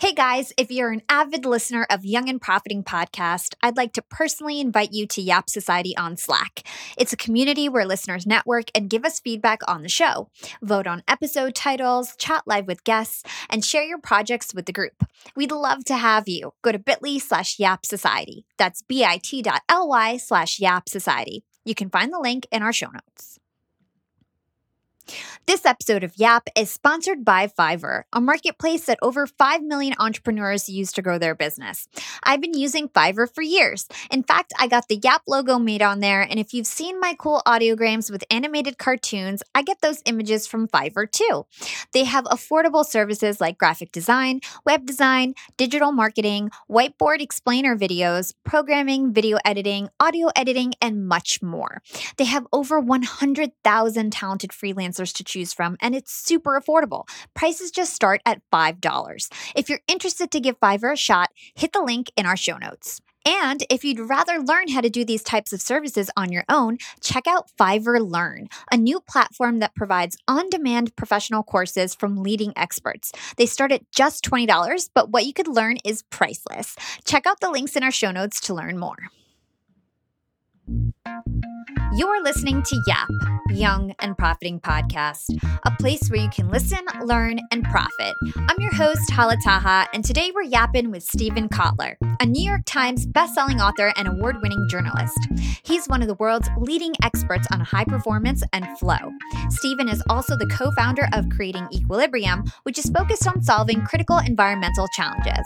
Hey guys, if you're an avid listener of Young and Profiting podcast, I'd like to personally invite you to Yap Society on Slack. It's a community where listeners network and give us feedback on the show, vote on episode titles, chat live with guests, and share your projects with the group. We'd love to have you. Go to bit.ly slash Yap Society. That's bit.ly slash Yap Society. You can find the link in our show notes. This episode of Yap is sponsored by Fiverr, a marketplace that over 5 million entrepreneurs use to grow their business. I've been using Fiverr for years. In fact, I got the Yap logo made on there, and if you've seen my cool audiograms with animated cartoons, I get those images from Fiverr too. They have affordable services like graphic design, web design, digital marketing, whiteboard explainer videos, programming, video editing, audio editing, and much more. They have over 100,000 talented freelancers to choose from, and it's super affordable. Prices just start at $5. If you're interested to give Fiverr a shot, hit the link in our show notes. And if you'd rather learn how to do these types of services on your own, check out Fiverr Learn, a new platform that provides on demand professional courses from leading experts. They start at just $20, but what you could learn is priceless. Check out the links in our show notes to learn more. You're listening to Yap, Young and Profiting Podcast, a place where you can listen, learn, and profit. I'm your host, Hala Taha, and today we're yapping with Steven Kotler, a New York Times bestselling author and award winning journalist. He's one of the world's leading experts on high performance and flow. Steven is also the co founder of Creating Equilibrium, which is focused on solving critical environmental challenges.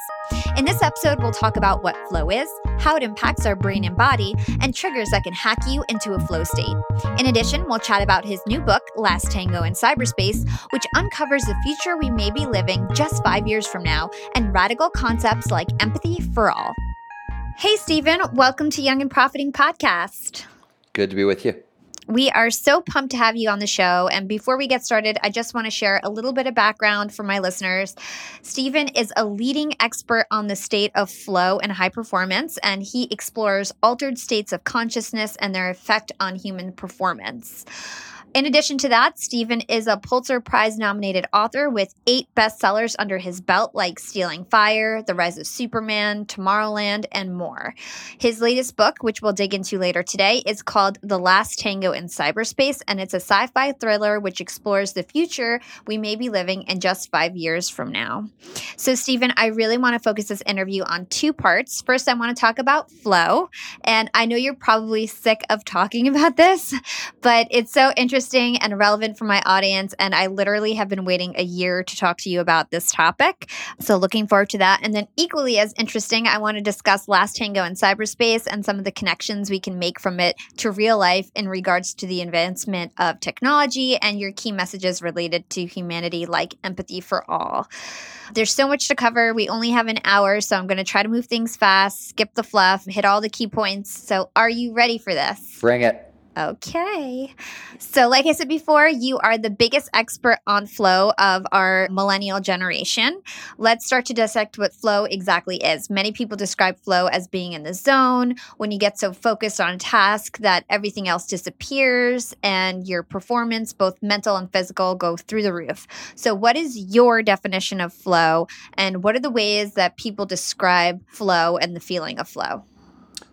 In this episode, we'll talk about what flow is, how it impacts our brain and body, and triggers that can hack you into a flow state. In addition, we'll chat about his new book, Last Tango in Cyberspace, which uncovers the future we may be living just five years from now and radical concepts like empathy for all. Hey, Steven, welcome to Young and Profiting Podcast. Good to be with you. We are so pumped to have you on the show. And before we get started, I just want to share a little bit of background for my listeners. Steven is a leading expert on the state of flow and high performance, and he explores altered states of consciousness and their effect on human performance. In addition to that, Steven is a Pulitzer Prize nominated author with eight bestsellers under his belt, like Stealing Fire, The Rise of Superman, Tomorrowland, and more. His latest book, which we'll dig into later today, is called The Last Tango in Cyberspace, and it's a sci fi thriller which explores the future we may be living in just five years from now. So, Steven, I really want to focus this interview on two parts. First, I want to talk about flow, and I know you're probably sick of talking about this, but it's so interesting interesting and relevant for my audience. And I literally have been waiting a year to talk to you about this topic. So, looking forward to that. And then, equally as interesting, I want to discuss Last Tango in cyberspace and some of the connections we can make from it to real life in regards to the advancement of technology and your key messages related to humanity, like empathy for all. There's so much to cover. We only have an hour, so I'm going to try to move things fast, skip the fluff, hit all the key points. So, are you ready for this? Bring it. Okay. So, like I said before, you are the biggest expert on flow of our millennial generation. Let's start to dissect what flow exactly is. Many people describe flow as being in the zone when you get so focused on a task that everything else disappears and your performance, both mental and physical, go through the roof. So, what is your definition of flow, and what are the ways that people describe flow and the feeling of flow?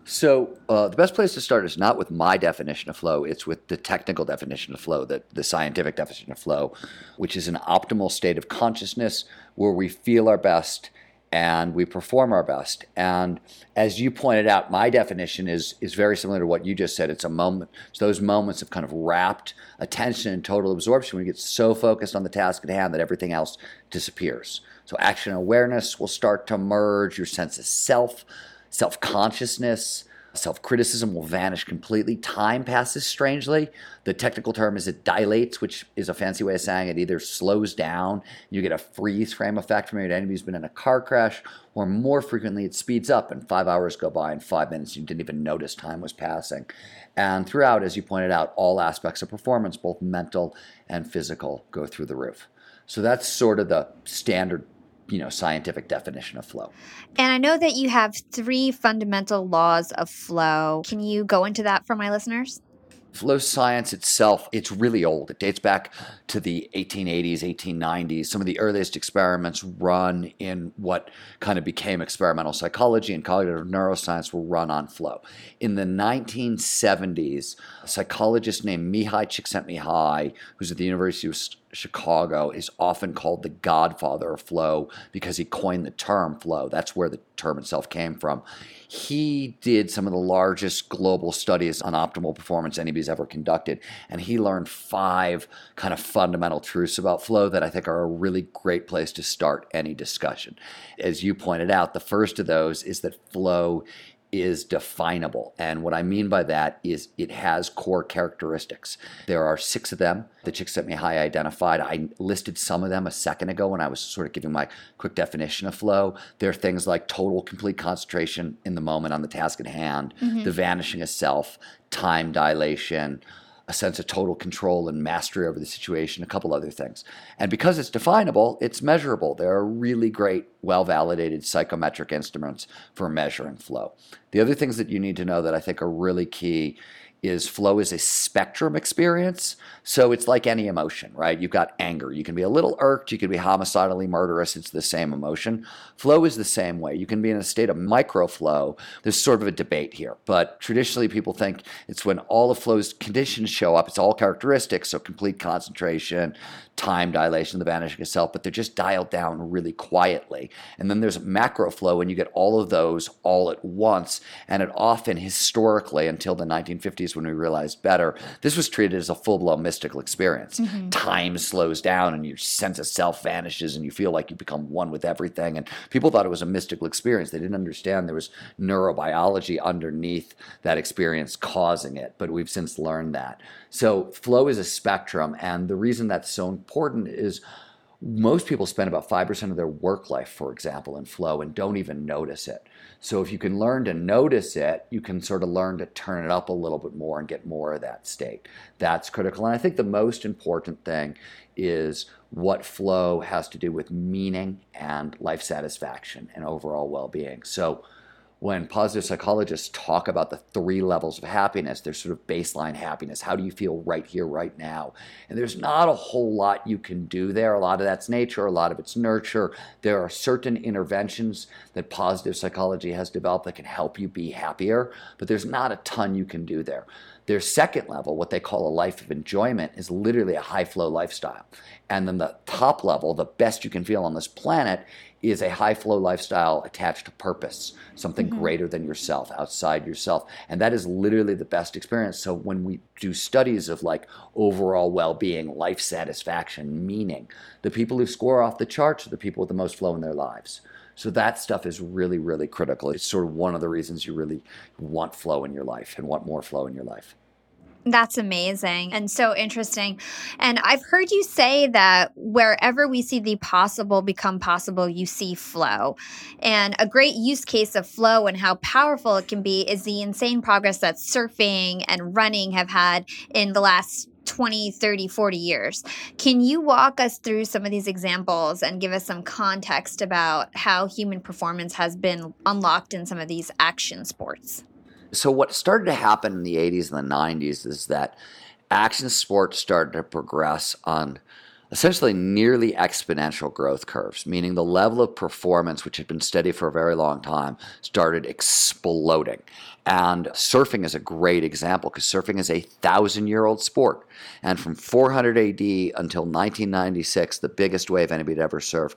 So uh, the best place to start is not with my definition of flow; it's with the technical definition of flow, the, the scientific definition of flow, which is an optimal state of consciousness where we feel our best and we perform our best. And as you pointed out, my definition is is very similar to what you just said. It's a moment. It's those moments of kind of rapt attention and total absorption when you get so focused on the task at hand that everything else disappears. So action awareness will start to merge. Your sense of self self consciousness, self criticism will vanish completely. Time passes strangely. The technical term is it dilates, which is a fancy way of saying it either slows down, you get a freeze frame effect from your enemy who's been in a car crash, or more frequently it speeds up and five hours go by in five minutes. You didn't even notice time was passing. And throughout, as you pointed out, all aspects of performance, both mental and physical, go through the roof. So that's sort of the standard you know scientific definition of flow. And I know that you have three fundamental laws of flow. Can you go into that for my listeners? Flow science itself, it's really old. It dates back to the 1880s, 1890s. Some of the earliest experiments run in what kind of became experimental psychology and cognitive neuroscience were run on flow. In the 1970s, a psychologist named Mihaly Csikszentmihalyi, who's at the University of Chicago is often called the godfather of flow because he coined the term flow. That's where the term itself came from. He did some of the largest global studies on optimal performance anybody's ever conducted. And he learned five kind of fundamental truths about flow that I think are a really great place to start any discussion. As you pointed out, the first of those is that flow is definable. And what I mean by that is it has core characteristics. There are six of them that high identified. I listed some of them a second ago when I was sort of giving my quick definition of flow. There are things like total complete concentration in the moment on the task at hand, mm-hmm. the vanishing of self, time dilation, a sense of total control and mastery over the situation, a couple other things. And because it's definable, it's measurable. There are really great, well validated psychometric instruments for measuring flow. The other things that you need to know that I think are really key is flow is a spectrum experience. So it's like any emotion, right? You've got anger. You can be a little irked. You can be homicidally murderous. It's the same emotion. Flow is the same way. You can be in a state of micro flow. There's sort of a debate here, but traditionally people think it's when all of flow's conditions show up. It's all characteristics. So complete concentration, time dilation, the vanishing of self, but they're just dialed down really quietly. And then there's macro flow, and you get all of those all at once. And it often, historically, until the 1950s when we realized better, this was treated as a full blown mystical experience. Mm-hmm. Time slows down, and your sense of self vanishes, and you feel like you become one with everything. And people thought it was a mystical experience. They didn't understand there was neurobiology underneath that experience causing it, but we've since learned that. So flow is a spectrum, and the reason that's so important is most people spend about 5% of their work life, for example, in flow and don't even notice it. So if you can learn to notice it, you can sort of learn to turn it up a little bit more and get more of that state. That's critical. And I think the most important thing is what flow has to do with meaning and life satisfaction and overall well being. So when positive psychologists talk about the three levels of happiness, there's sort of baseline happiness. How do you feel right here, right now? And there's not a whole lot you can do there. A lot of that's nature, a lot of it's nurture. There are certain interventions that positive psychology has developed that can help you be happier, but there's not a ton you can do there. Their second level, what they call a life of enjoyment, is literally a high flow lifestyle. And then the top level, the best you can feel on this planet, is a high flow lifestyle attached to purpose, something mm-hmm. greater than yourself, outside yourself. And that is literally the best experience. So when we do studies of like overall well being, life satisfaction, meaning, the people who score off the charts are the people with the most flow in their lives. So that stuff is really, really critical. It's sort of one of the reasons you really want flow in your life and want more flow in your life. That's amazing and so interesting. And I've heard you say that wherever we see the possible become possible, you see flow. And a great use case of flow and how powerful it can be is the insane progress that surfing and running have had in the last 20, 30, 40 years. Can you walk us through some of these examples and give us some context about how human performance has been unlocked in some of these action sports? So what started to happen in the 80s and the 90s is that action sports started to progress on essentially nearly exponential growth curves, meaning the level of performance, which had been steady for a very long time, started exploding. And surfing is a great example because surfing is a thousand year old sport. And from 400 AD until 1996, the biggest wave anybody had ever surfed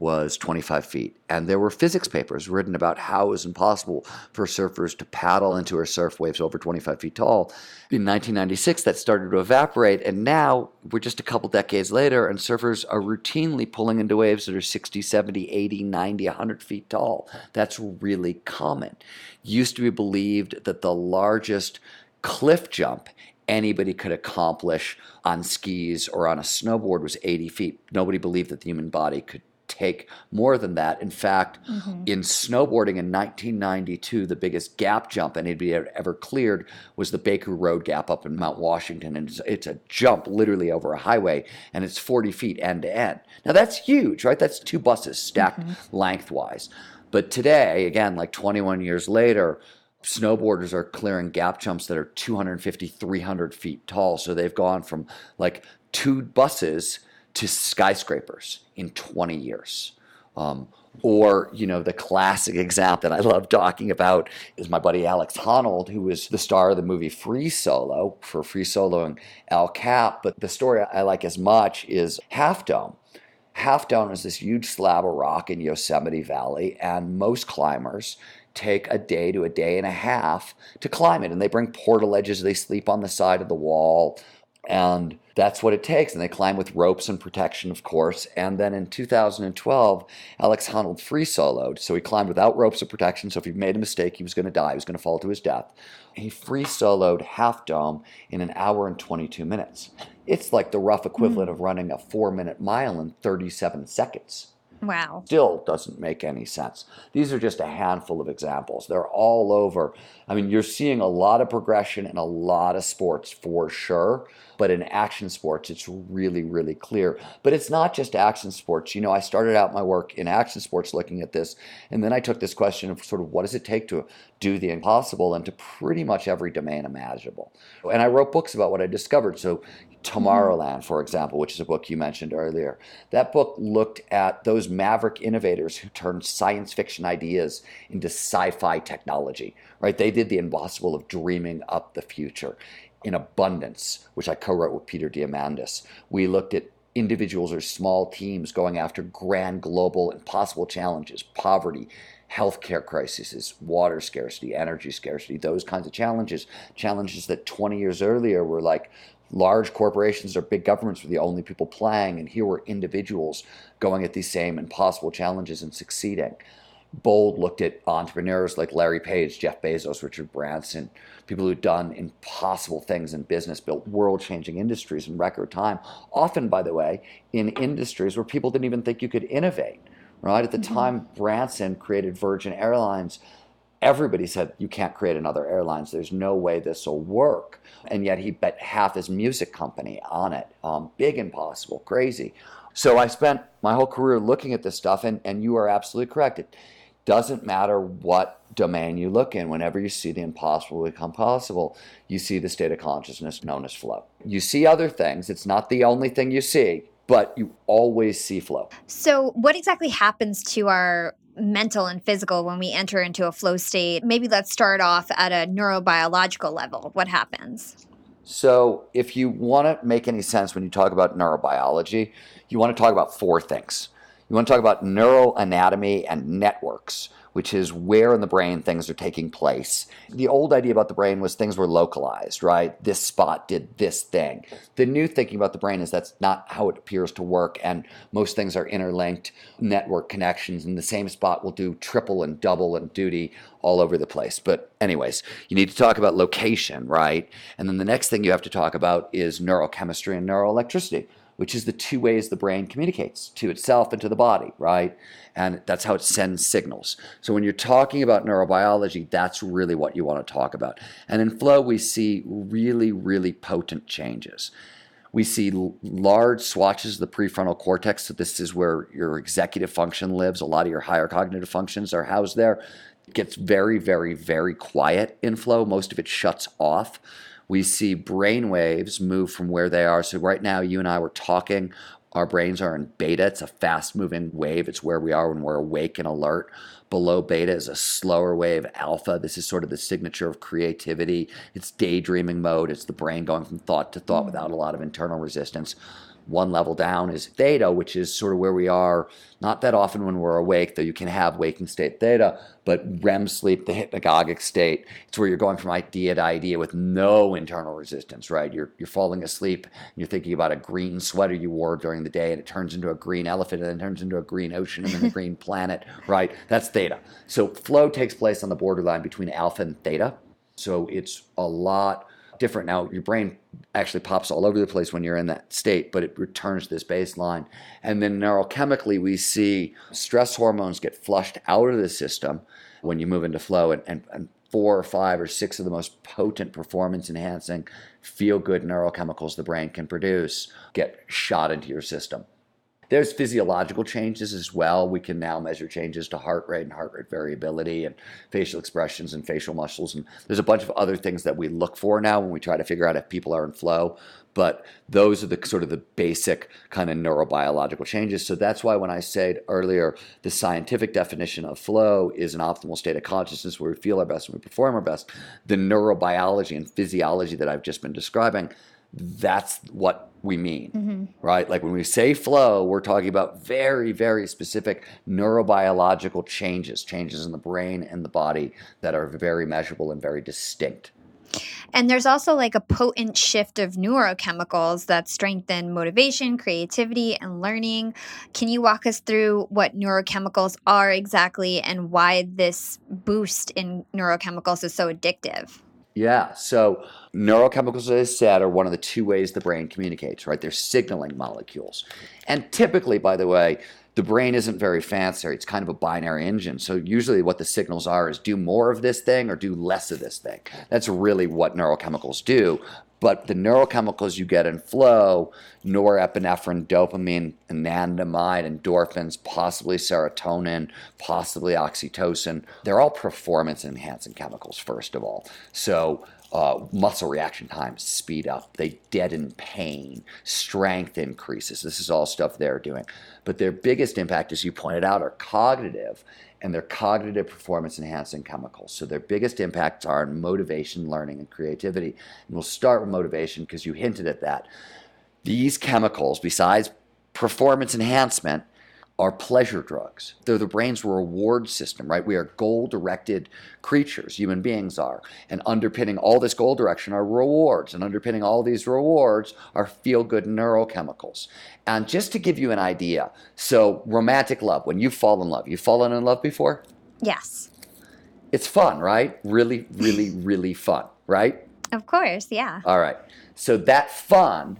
was 25 feet. And there were physics papers written about how it was impossible for surfers to paddle into a surf waves over 25 feet tall. In 1996, that started to evaporate. And now we're just a couple decades later, and surfers are routinely pulling into waves that are 60, 70, 80, 90, 100 feet tall. That's really common. Used to be believed that the largest cliff jump anybody could accomplish on skis or on a snowboard was 80 feet. Nobody believed that the human body could take more than that. In fact, mm-hmm. in snowboarding in 1992, the biggest gap jump anybody had ever cleared was the Baker Road Gap up in Mount Washington. And it's, it's a jump literally over a highway, and it's 40 feet end to end. Now, that's huge, right? That's two buses stacked mm-hmm. lengthwise. But today, again, like 21 years later, snowboarders are clearing gap jumps that are 250 300 feet tall so they've gone from like two buses to skyscrapers in 20 years um, or, you know, the classic example that I love talking about is my buddy Alex Honnold, who was the star of the movie Free Solo for Free Soloing El Cap. But the story I like as much is Half Dome. Half Dome is this huge slab of rock in Yosemite Valley, and most climbers take a day to a day and a half to climb it. And they bring portaledges, they sleep on the side of the wall. And that's what it takes. And they climb with ropes and protection, of course. And then in 2012, Alex Honnold free soloed. So he climbed without ropes or protection. So if he made a mistake, he was going to die. He was going to fall to his death. He free soloed Half Dome in an hour and 22 minutes. It's like the rough equivalent mm. of running a four minute mile in 37 seconds. Wow. Still doesn't make any sense. These are just a handful of examples. They're all over. I mean, you're seeing a lot of progression in a lot of sports for sure, but in action sports, it's really, really clear. But it's not just action sports. You know, I started out my work in action sports looking at this, and then I took this question of sort of what does it take to do the impossible into pretty much every domain imaginable. And I wrote books about what I discovered. So Tomorrowland, mm-hmm. for example, which is a book you mentioned earlier. That book looked at those maverick innovators who turned science fiction ideas into sci fi technology, right? They did the impossible of dreaming up the future in abundance, which I co wrote with Peter Diamandis. We looked at individuals or small teams going after grand global impossible challenges, poverty, healthcare crises, water scarcity, energy scarcity, those kinds of challenges, challenges that 20 years earlier were like, large corporations or big governments were the only people playing, and here were individuals going at these same impossible challenges and succeeding. Bold looked at entrepreneurs like Larry Page, Jeff Bezos, Richard Branson, people who'd done impossible things in business, built world changing industries in record time. Often, by the way, in industries where people didn't even think you could innovate. Right? At the mm-hmm. time, Branson created Virgin Airlines everybody said you can't create another airlines there's no way this will work. And yet he bet half his music company on it. Um, big impossible crazy. So i spent my whole career looking at this stuff and, and you are absolutely correct. It doesn't matter what domain you look in. Whenever you see the impossible become possible you see the state of consciousness known as flow. You see other things. It's not the only thing you see but you always see flow. So, what exactly happens to our mental and physical when we enter into a flow state. Maybe let's start off at a neurobiological level. What happens? So, if you want to make any sense when you talk about neurobiology, you want to talk about four things. You want to talk about neuroanatomy and networks which is where in the brain things are taking place. The old idea about the brain was things were localized, right? This spot did this thing. The new thinking about the brain is that's not how it appears to work, and most things are interlinked network connections, and the same spot will do triple and double and duty all over the place. But, anyways, you need to talk about location, right? And then the next thing you have to talk about is neurochemistry and neuroelectricity which is the two ways the brain communicates to itself and to the body, right? And that's how it sends signals. So when you're talking about neurobiology, that's really what you want to talk about. And in flow, we see really, really potent changes. We see large swatches of the prefrontal cortex. So, this is where your executive function lives. A lot of your higher cognitive functions are housed there. It gets very, very, very quiet in flow. Most of it shuts off we see brain waves move from where they are. So right now, you and I were talking. Our brains are in beta. It's a fast moving wave. It's where we are when we're awake and alert. Below beta is a slower wave, alpha. This is sort of the signature of creativity. It's daydreaming mode. It's the brain going from thought to thought mm. without a lot of internal resistance. One level down is theta, which is sort of where we are, not that often when we're awake, though you can have waking state theta, but REM sleep, the hypnagogic state, it's where you're going from idea to idea with no internal resistance, right? You're, you're falling asleep and you're thinking about a green sweater you wore during the day and it turns into a green elephant and then turns into a green ocean and then a green planet, right? That's theta. So flow takes place on the borderline between alpha and theta. So it's a lot different. Now, your brain actually pops all over the place when you're in that state, but it returns to this baseline. And then neurochemically, we see stress hormones get flushed out of the system when you move into flow, and, and, and four or five or six of the most potent performance enhancing feel good neurochemicals the brain can produce get shot into your system. There's physiological changes as well. We can now measure changes to heart rate and heart rate variability and facial expressions and facial muscles. And there's a bunch of other things that we look for now when we try to figure out if people are in flow. But those are the sort of the basic kind of neurobiological changes. So that's why when I said earlier, the scientific definition of flow is an optimal state of consciousness where we feel our best and we perform our best. The neurobiology and physiology that I've just been describing, that's what we mean, mm-hmm. right? Like when we say flow, we're talking about very, very specific neurobiological changes, changes in the brain and the body that are very measurable and very distinct. And there's also like a potent shift of neurochemicals that strengthen motivation, creativity, and learning. Can you walk us through what neurochemicals are exactly and why this boost in neurochemicals is so addictive? Yeah. So neurochemicals, as I said, are one of the two ways the brain communicates, right? They're signaling molecules. And typically, by the way, the brain isn't very fancy. It's kind of a binary engine. So usually what the signals are is do more of this thing or do less of this thing. That's really what neurochemicals do. But the neurochemicals you get in flow, norepinephrine, dopamine, anandamide, endorphins, possibly serotonin, possibly oxytocin, they're all performance enhancing chemicals, first of all. So uh, muscle reaction times speed up, they deaden pain, strength increases. This is all stuff they're doing. But their biggest impact, as you pointed out, are cognitive and their cognitive performance enhancing chemicals. So their biggest impacts are on motivation, learning, and creativity. And we'll start with motivation because you hinted at that. These chemicals, besides performance enhancement, are pleasure drugs. They're the brain's reward system, right? We are goal directed creatures, human beings are. And underpinning all this goal direction are rewards. And underpinning all these rewards are feel good neurochemicals. And just to give you an idea so, romantic love, when you fall in love, you've fallen in love before? Yes. It's fun, right? Really, really, really fun, right? Of course, yeah. All right. So, that fun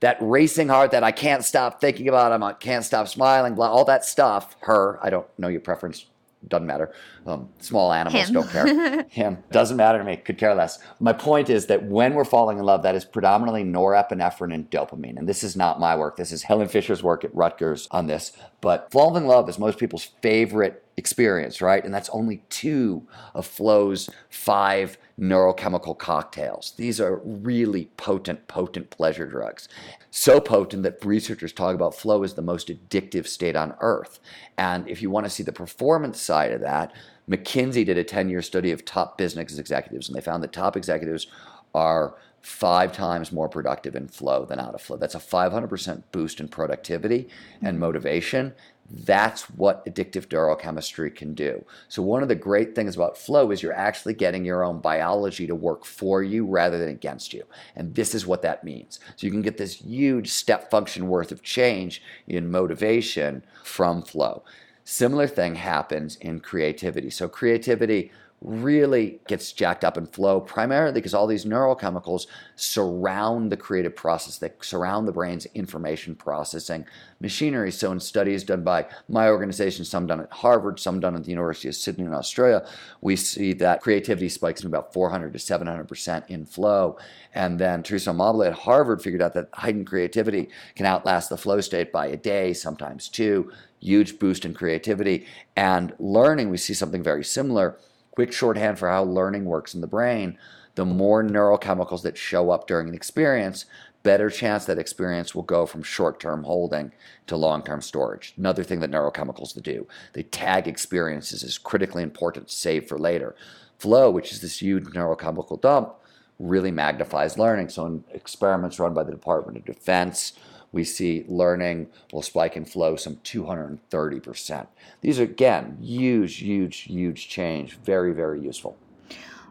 that racing heart that I can't stop thinking about, I can't stop smiling, blah, all that stuff. Her, I don't know your preference, doesn't matter. Um, small animals Him. don't care. Him doesn't matter to me. Could care less. My point is that when we're falling in love, that is predominantly norepinephrine and dopamine. And this is not my work. This is Helen Fisher's work at Rutgers on this. But falling in love is most people's favorite experience, right? And that's only two of Flow's five neurochemical cocktails. These are really potent, potent pleasure drugs. So potent that researchers talk about flow as the most addictive state on earth. And if you want to see the performance side of that, McKinsey did a 10 year study of top business executives, and they found that top executives are five times more productive in flow than out of flow. That's a 500% boost in productivity and hmm. motivation. That's what addictive neurochemistry can do. So, one of the great things about flow is you're actually getting your own biology to work for you rather than against you. And this is what that means. So, you can get this huge step function worth of change in motivation from flow. Similar thing happens in creativity. So, creativity really gets jacked up in flow, primarily because all these neurochemicals surround the creative process, they surround the brain's information processing machinery. So, in studies done by my organization, some done at Harvard, some done at the University of Sydney in Australia, we see that creativity spikes from about 400 to 700% in flow. And then Teresa Amabile at Harvard figured out that heightened creativity can outlast the flow state by a day, sometimes two. Huge boost in creativity. And learning, we see something very similar quick shorthand for how learning works in the brain, the more neurochemicals that show up during an experience, better chance that experience will go from short term holding to long term storage. Another thing that neurochemicals do, they tag experiences as critically important to save for later. Flow, which is this huge neurochemical dump, really magnifies learning. So, in experiments run by the Department of Defense, we see learning will spike and flow some 230%. These are, again, huge, huge, huge change. Very, very useful.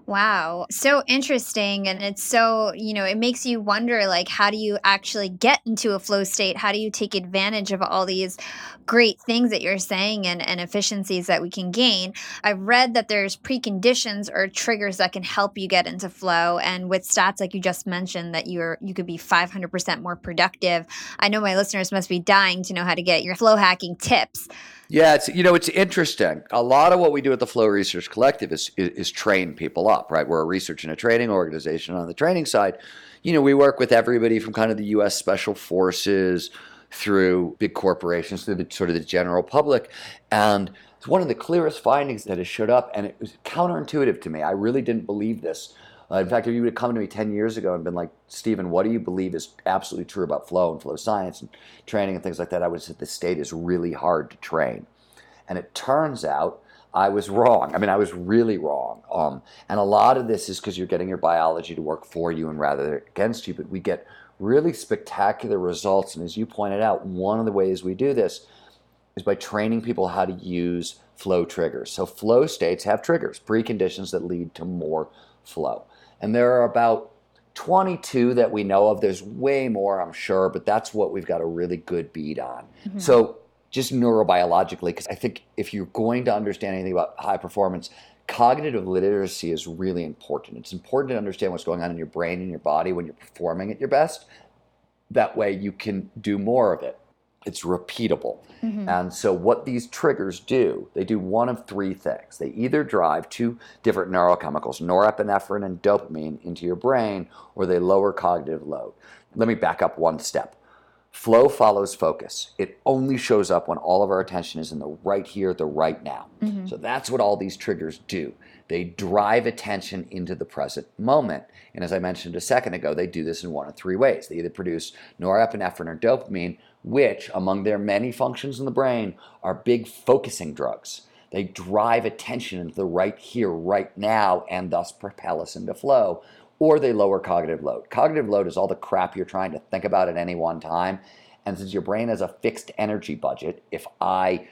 Wow. So interesting. And it's so, you know, it makes you wonder like, how do you actually get into a flow state? How do you take advantage of all these great things that you're saying and, and efficiencies that we can gain? I've read that there's preconditions or triggers that can help you get into flow. And with stats like you just mentioned, that you're you could be 500% more productive. I know my listeners must be dying to know how to get your flow hacking tips. Yeah, it's you know it's interesting. A lot of what we do at the Flow Research Collective is, is, is train people up, right? We're a research and a training organization. On the training side, you know, we work with everybody from kind of the U.S. Special Forces through big corporations, through the sort of the general public. And it's one of the clearest findings that has showed up, and it was counterintuitive to me. I really didn't believe this. Uh, in fact, if you would have come to me 10 years ago and been like, Steven, what do you believe is absolutely true about flow and flow science and training and things like that, I would have said the state is really hard to train. And it turns out I was wrong. I mean, I was really wrong. Um, and a lot of this is because you're getting your biology to work for you and rather against you. But we get really spectacular results. And as you pointed out, one of the ways we do this is by training people how to use flow triggers. So, flow states have triggers, preconditions that lead to more flow. And there are about 22 that we know of. There's way more, I'm sure, but that's what we've got a really good bead on. Mm-hmm. So, just neurobiologically, because I think if you're going to understand anything about high performance, cognitive literacy is really important. It's important to understand what's going on in your brain and your body when you're performing at your best. That way, you can do more of it it's repeatable. Mm-hmm. And so, what these triggers do, they do one of three things. They either drive two different neurochemicals, norepinephrine and dopamine, into your brain, or they lower cognitive load. Let me back up one step. Flow follows focus. It only shows up when all of our attention is in the right here, the right now. Mm-hmm. So, that's what all these triggers do. They drive attention into the present moment. And as I mentioned a second ago, they do this in one of three ways. They either produce norepinephrine or dopamine, which, among their many functions in the brain, are big focusing drugs. They drive attention into the right here, right now, and thus propel us into flow. Or they lower cognitive load. Cognitive load is all the crap you're trying to think about at any one time. And since your brain has a fixed energy budget, if I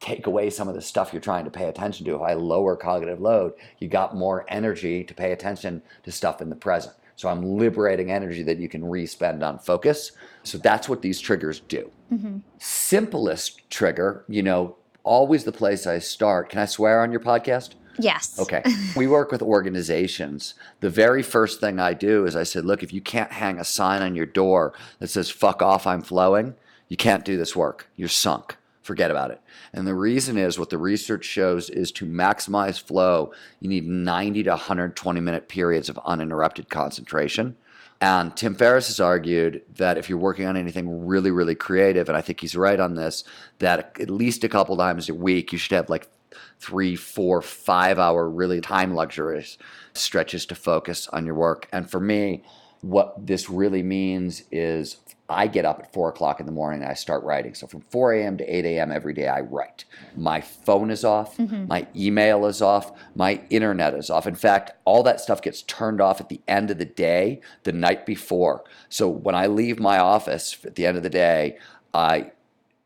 take away some of the stuff you're trying to pay attention to, if I lower cognitive load, you got more energy to pay attention to stuff in the present. So I'm liberating energy that you can re-spend on focus. So that's what these triggers do. Mm-hmm. Simplest trigger, you know, always the place I start. Can I swear on your podcast? Yes. Okay. we work with organizations. The very first thing I do is I said, look, if you can't hang a sign on your door that says, fuck off, I'm flowing, you can't do this work. You're sunk forget about it. And the reason is what the research shows is to maximize flow, you need 90 to 120 minute periods of uninterrupted concentration. And Tim Ferriss has argued that if you're working on anything really, really creative, and I think he's right on this, that at least a couple times a week you should have like three, four, five hour really time luxurious stretches to focus on your work. And for me, what this really means is I get up at four o'clock in the morning and I start writing. So from 4 a.m. to 8 a.m. every day, I write. My phone is off, mm-hmm. my email is off, my internet is off. In fact, all that stuff gets turned off at the end of the day, the night before. So when I leave my office at the end of the day, I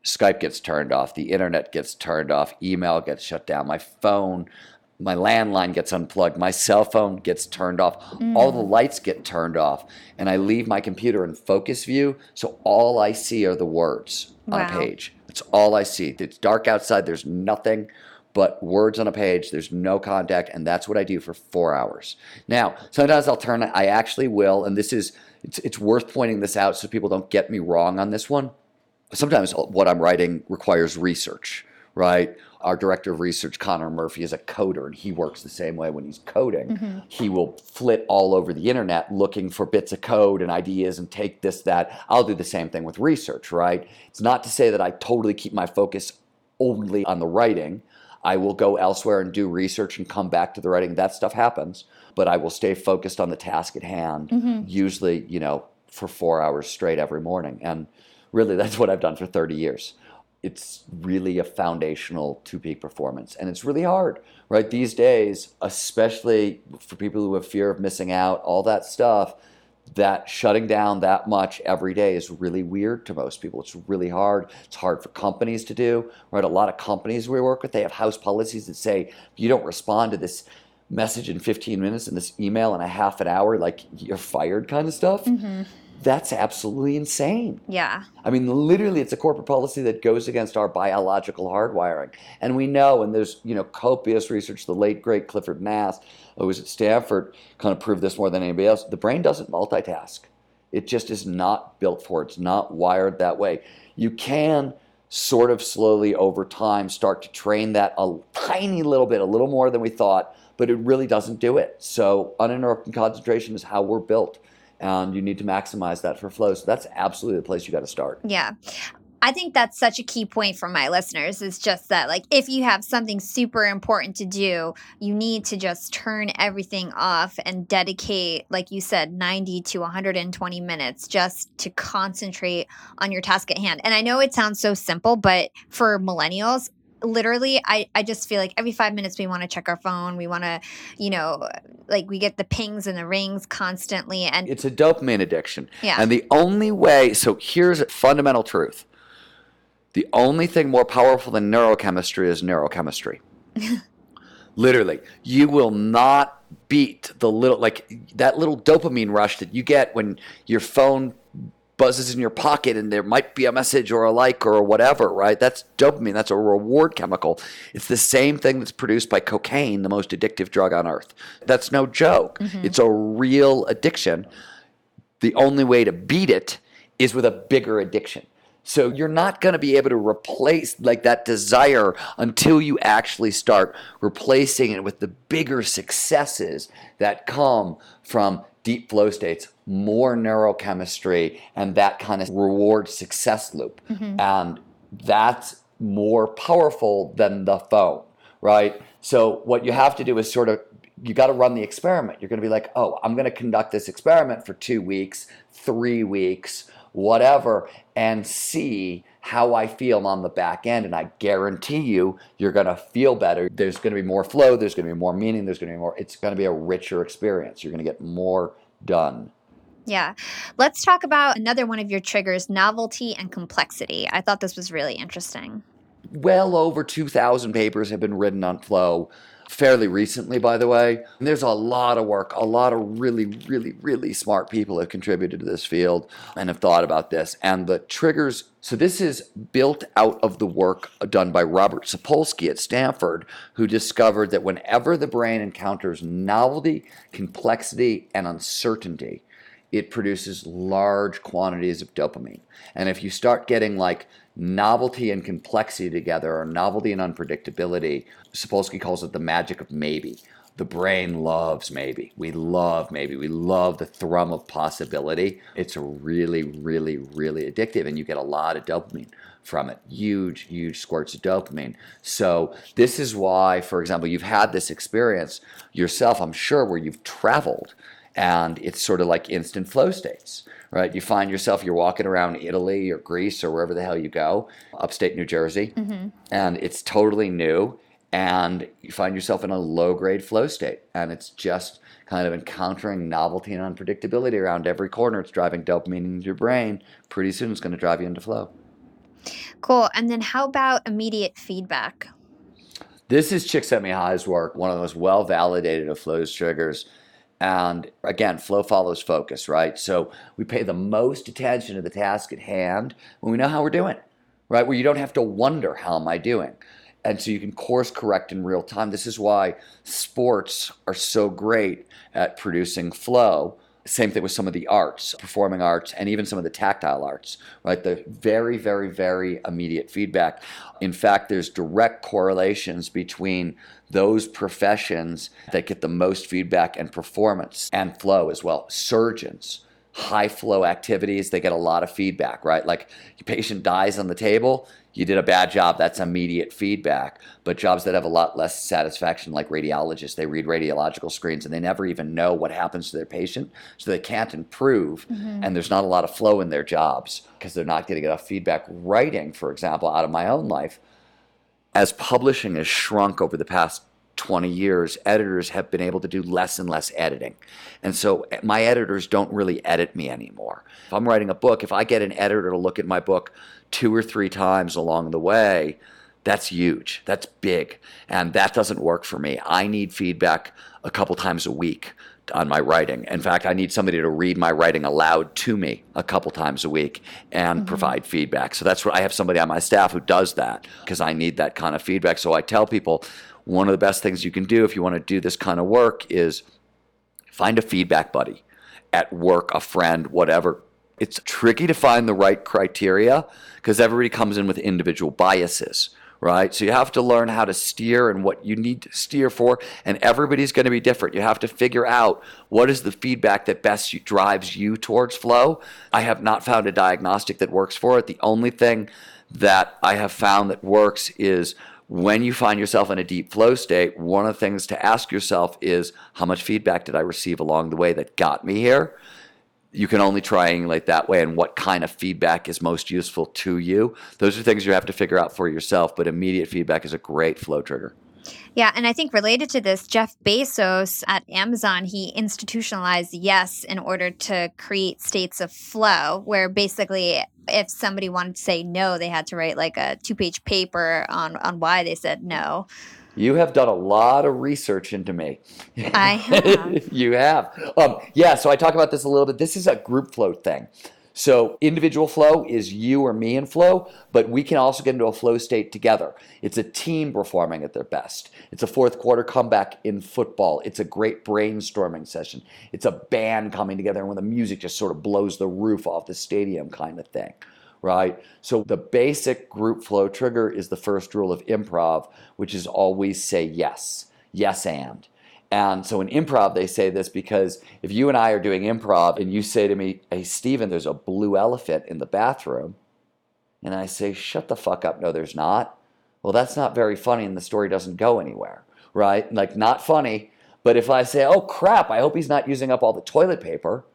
Skype gets turned off, the internet gets turned off, email gets shut down, my phone my landline gets unplugged, my cell phone gets turned off, mm. all the lights get turned off, and I leave my computer in focus view, so all I see are the words wow. on a page. That's all I see. It's dark outside, there's nothing but words on a page, there's no contact, and that's what I do for four hours. Now, sometimes I'll turn, I actually will, and this is, it's, it's worth pointing this out so people don't get me wrong on this one. Sometimes what I'm writing requires research, right? Our director of research, Connor Murphy, is a coder, and he works the same way when he's coding. Mm-hmm. He will flit all over the internet looking for bits of code and ideas and take this, that. I'll do the same thing with research, right? It's not to say that I totally keep my focus only on the writing. I will go elsewhere and do research and come back to the writing. That stuff happens, but I will stay focused on the task at hand, mm-hmm. usually, you know, for four hours straight every morning. And really, that's what I've done for 30 years it's really a foundational two peak performance. And it's really hard, right? These days, especially for people who have fear of missing out, all that stuff, that shutting down that much every day is really weird to most people. It's really hard. It's hard for companies to do, right? A lot of companies we work with, they have house policies that say you don't respond to this message in 15 minutes and this email in a half an hour, like you're fired kind of stuff. Mm-hmm that's absolutely insane. Yeah. I mean, literally, it's a corporate policy that goes against our biological hardwiring. And we know, and there's, you know, copious research, the late, great Clifford Nass, who was at Stanford, kind of proved this more than anybody else. The brain doesn't multitask. It just is not built for it. It's not wired that way. You can sort of slowly over time start to train that a tiny little bit, a little more than we thought, but it really doesn't do it. So uninterrupted concentration is how we're built and you need to maximize that for flow. So that's absolutely the place you got to start. Yeah. I think that's such a key point for my listeners is just that like if you have something super important to do, you need to just turn everything off and dedicate like you said 90 to 120 minutes just to concentrate on your task at hand. And I know it sounds so simple, but for millennials, literally I, I just feel like every five minutes we want to check our phone we want to you know like we get the pings and the rings constantly and It's a dopamine addiction. Yeah. And the only way, so here's a fundamental truth the only thing more powerful than neurochemistry is neurochemistry. Literally, you will not beat the little, like that little dopamine rush that you get when your phone buzzes in your pocket and there might be a message or a like or whatever, right? That's dopamine. That's a reward chemical. It's the same thing that's produced by cocaine, the most addictive drug on earth. That's no joke. Mm-hmm. It's a real addiction. The only way to beat it is with a bigger addiction. So you're not going to be able to replace like that desire until you actually start replacing it with the bigger successes that come from deep flow states, more neurochemistry, and that kind of reward success loop. Mm-hmm. And that's more powerful than the phone, right? So what you have to do is sort of you got to run the experiment. You're going to be like, oh, I'm going to conduct this experiment for two weeks, three weeks, whatever, and see how I feel on the back end. And I guarantee you, you're going to feel better. There's going to be more flow. There's going to be more meaning. There's going to be more, it's going to be a richer experience. You're going to get more done. Yeah. Let's talk about another one of your triggers novelty and complexity. I thought this was really interesting. well over 2,000 papers have been written on flow fairly recently, by the way. And there's a lot of work, a lot of really, really, really smart people have contributed to this field and have thought about this. And the triggers, so this is built out of the work done by Robert Sapolsky at Stanford, who discovered that whenever the brain encounters novelty, complexity, and uncertainty, it produces large quantities of dopamine. And if you start getting like novelty and complexity together, or novelty and unpredictability, Sapolsky calls it the magic of maybe. The brain loves maybe. We love maybe. We love the thrum of possibility. It's really, really, really addictive, and you get a lot of dopamine from it. Huge, huge squirts of dopamine. So, this is why, for example, you've had this experience yourself, I'm sure, where you've traveled and it's sort of like instant flow states, right? You find yourself, you're walking around Italy or Greece or wherever the hell you go, upstate New Jersey, mm-hmm. and it's totally new, and you find yourself in a low grade flow state, and it's just kind of encountering novelty and unpredictability around every corner. It's driving dopamine into your brain. Pretty soon, it's going to drive you into flow. Cool. And then how about immediate feedback? This is Csikszentmihalyi's work, one of the most well validated of flow's triggers. And again, flow follows focus, right? So we pay the most attention to the task at hand when we know how we're doing, right? Where you don't have to wonder, how am I doing? And so you can course correct in real time. This is why sports are so great at producing flow. Same thing with some of the arts, performing arts, and even some of the tactile arts, right? The very, very, very immediate feedback. In fact, there's direct correlations between those professions that get the most feedback and performance and flow as well. Surgeons, high flow activities, they get a lot of feedback, right? Like your patient dies on the table, you did a bad job, that's immediate feedback. But jobs that have a lot less satisfaction, like radiologists, they read radiological screens and they never even know what happens to their patient, so they can't improve. Mm-hmm. And there's not a lot of flow in their jobs because they're not getting enough feedback. Writing, for example, out of my own life, as publishing has shrunk over the past 20 years, editors have been able to do less and less editing. And so eh, my editors don't really edit me anymore. If I'm writing a book, if I get an editor to look at my book two or three times along the way, that's huge. That's big. And that doesn't work for me. I need feedback a couple times a week on my writing. In fact, I need somebody to read my writing aloud to me a couple times a week and provide feedback. So that's what I have somebody on my staff who does that because I need that kind of feedback. So I tell people one of the best things you can do if you want to do this kind of work is find a feedback buddy at work, a friend, whatever. It's tricky to find the right criteria because everybody comes in with individual biases, right? So you have to learn how to steer and what you need to steer for, and everybody's going to be different. You have to figure out what is the feedback that best drives you towards flow. I have not found a diagnostic that works for it. The only thing that I have found that works is when you find yourself in a deep flow state, one of the things to ask yourself is how much feedback did I receive along the way that got me here? you can only triangulate that way and what kind of feedback is most useful to you. Those are things you have to figure out for yourself, but immediate feedback is a great flow trigger. Yeah, and I think related to this, Jeff Bezos at Amazon, he institutionalized yes in order to create states of flow where basically if somebody wanted to say no, they had to write like a two-page paper on on why they said no. You have done a lot of research into me. I have. you have. Um, yeah, so I talk about this a little bit. This is a group flow thing. So individual flow is you or me in flow, but we can also get into a flow state together. It's a team performing at their best. It's a fourth quarter comeback in football. It's a great brainstorming session. It's a band coming together and when the music just sort of blows the roof off the stadium kind of thing right? So the basic group flow trigger is the first rule of improv, which is always say yes, yes and. And so in improv, they say this because if you and I are doing improv and you say to me, hey, Steven, there's a blue elephant in the bathroom, and I say, shut the fuck up, no, there's not. Well, that's not very funny and the story doesn't go anywhere, right? Like, not funny. But if I say, oh crap, I hope he's not using up all the toilet paper,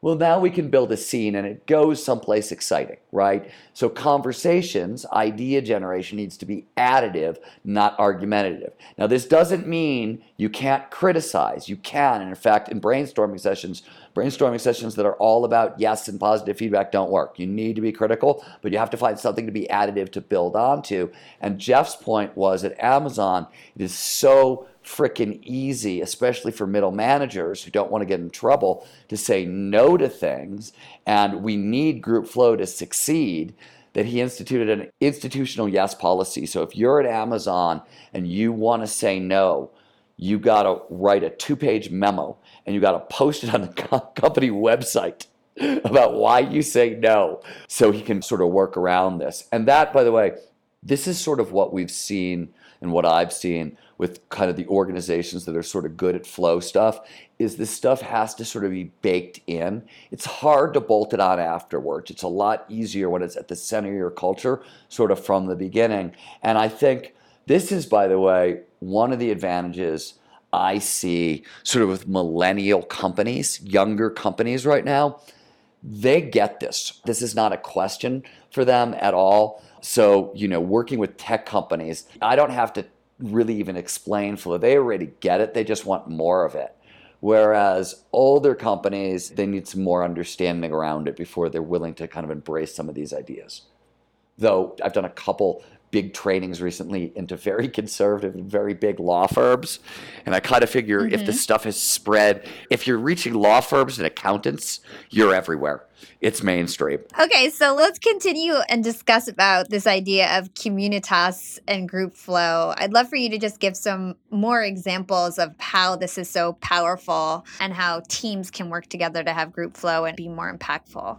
well, now we can build a scene and it goes someplace exciting, right? So, conversations, idea generation needs to be additive, not argumentative. Now, this doesn't mean you can't criticize. You can. And in fact, in brainstorming sessions, brainstorming sessions that are all about yes and positive feedback don't work. You need to be critical, but you have to find something to be additive to build onto. And Jeff's point was at Amazon, it is so freaking easy, especially for middle managers who don't want to get in trouble, to say no to things. And we need group flow to succeed. That he instituted an institutional yes policy. So if you're at Amazon and you want to say no, you got to write a two page memo and you got to post it on the company website about why you say no so he can sort of work around this. And that, by the way, this is sort of what we've seen and what I've seen with kind of the organizations that are sort of good at flow stuff is this stuff has to sort of be baked in. It's hard to bolt it on afterwards. It's a lot easier when it's at the center of your culture, sort of from the beginning. And I think this is, by the way, one of the advantages I see sort of with millennial companies, younger companies right now. They get this. This is not a question for them at all. So, you know, working with tech companies, I don't have to really even explain flow. They already get it, they just want more of it. Whereas older companies, they need some more understanding around it before they're willing to kind of embrace some of these ideas. Though I've done a couple big trainings recently into very conservative and very big law firms. And I kind of figure mm-hmm. if this stuff has spread, if you're reaching law firms and accountants, you're everywhere. It's mainstream. Okay, so let's continue and discuss about this idea of communitas and group flow. I'd love for you to just give some more examples of how this is so powerful and how teams can work together to have group flow and be more impactful.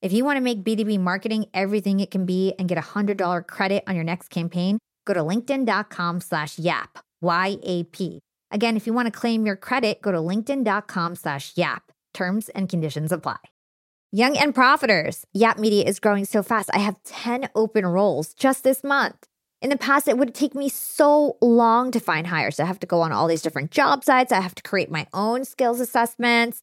If you want to make B2B marketing everything it can be and get a $100 credit on your next campaign, go to linkedin.com slash yap, Y-A-P. Again, if you want to claim your credit, go to linkedin.com slash yap. Terms and conditions apply. Young and profiters, Yap Media is growing so fast. I have 10 open roles just this month. In the past, it would take me so long to find hires. I have to go on all these different job sites. I have to create my own skills assessments.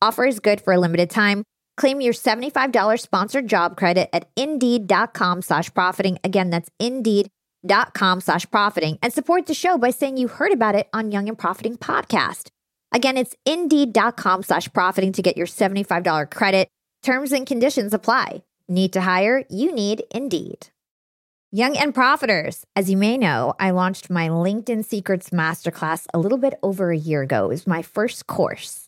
Offer is good for a limited time. Claim your $75 sponsored job credit at indeed.com slash profiting. Again, that's indeed.com slash profiting. And support the show by saying you heard about it on Young and Profiting Podcast. Again, it's indeed.com slash profiting to get your $75 credit. Terms and conditions apply. Need to hire? You need Indeed. Young and Profiters. As you may know, I launched my LinkedIn Secrets Masterclass a little bit over a year ago. It was my first course.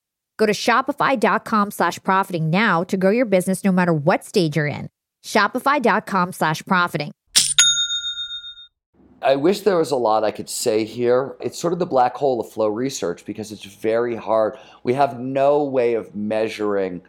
Go to shopify.com slash profiting now to grow your business no matter what stage you're in. Shopify.com slash profiting. I wish there was a lot I could say here. It's sort of the black hole of flow research because it's very hard. We have no way of measuring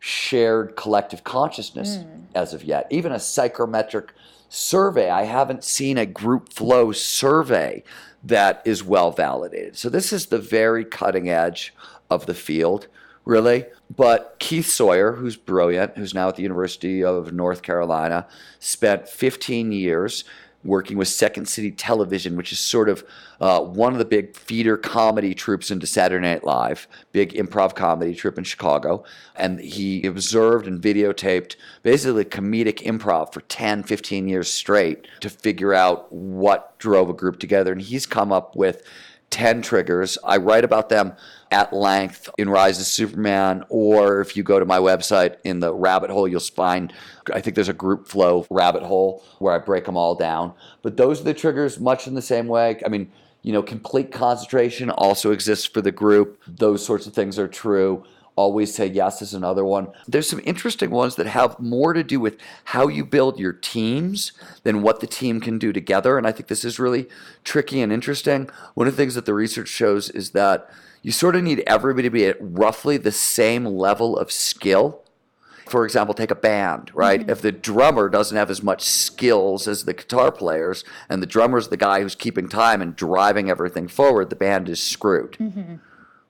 shared collective consciousness mm. as of yet. Even a psychometric survey, I haven't seen a group flow survey that is well validated. So this is the very cutting edge of the field, really. But Keith Sawyer, who's brilliant, who's now at the University of North Carolina, spent 15 years working with Second City Television, which is sort of uh, one of the big feeder comedy troupes into Saturday Night Live, big improv comedy troupe in Chicago. And he observed and videotaped basically comedic improv for 10, 15 years straight to figure out what drove a group together. And he's come up with 10 triggers. I write about them at length in Rise of Superman, or if you go to my website in the rabbit hole, you'll find, I think there's a group flow rabbit hole where I break them all down. But those are the triggers, much in the same way. I mean, you know, complete concentration also exists for the group. Those sorts of things are true. Always say yes is another one. There's some interesting ones that have more to do with how you build your teams than what the team can do together. And I think this is really tricky and interesting. One of the things that the research shows is that you sort of need everybody to be at roughly the same level of skill. For example, take a band, right? Mm-hmm. If the drummer doesn't have as much skills as the guitar players, and the drummer's the guy who's keeping time and driving everything forward, the band is screwed. Mm-hmm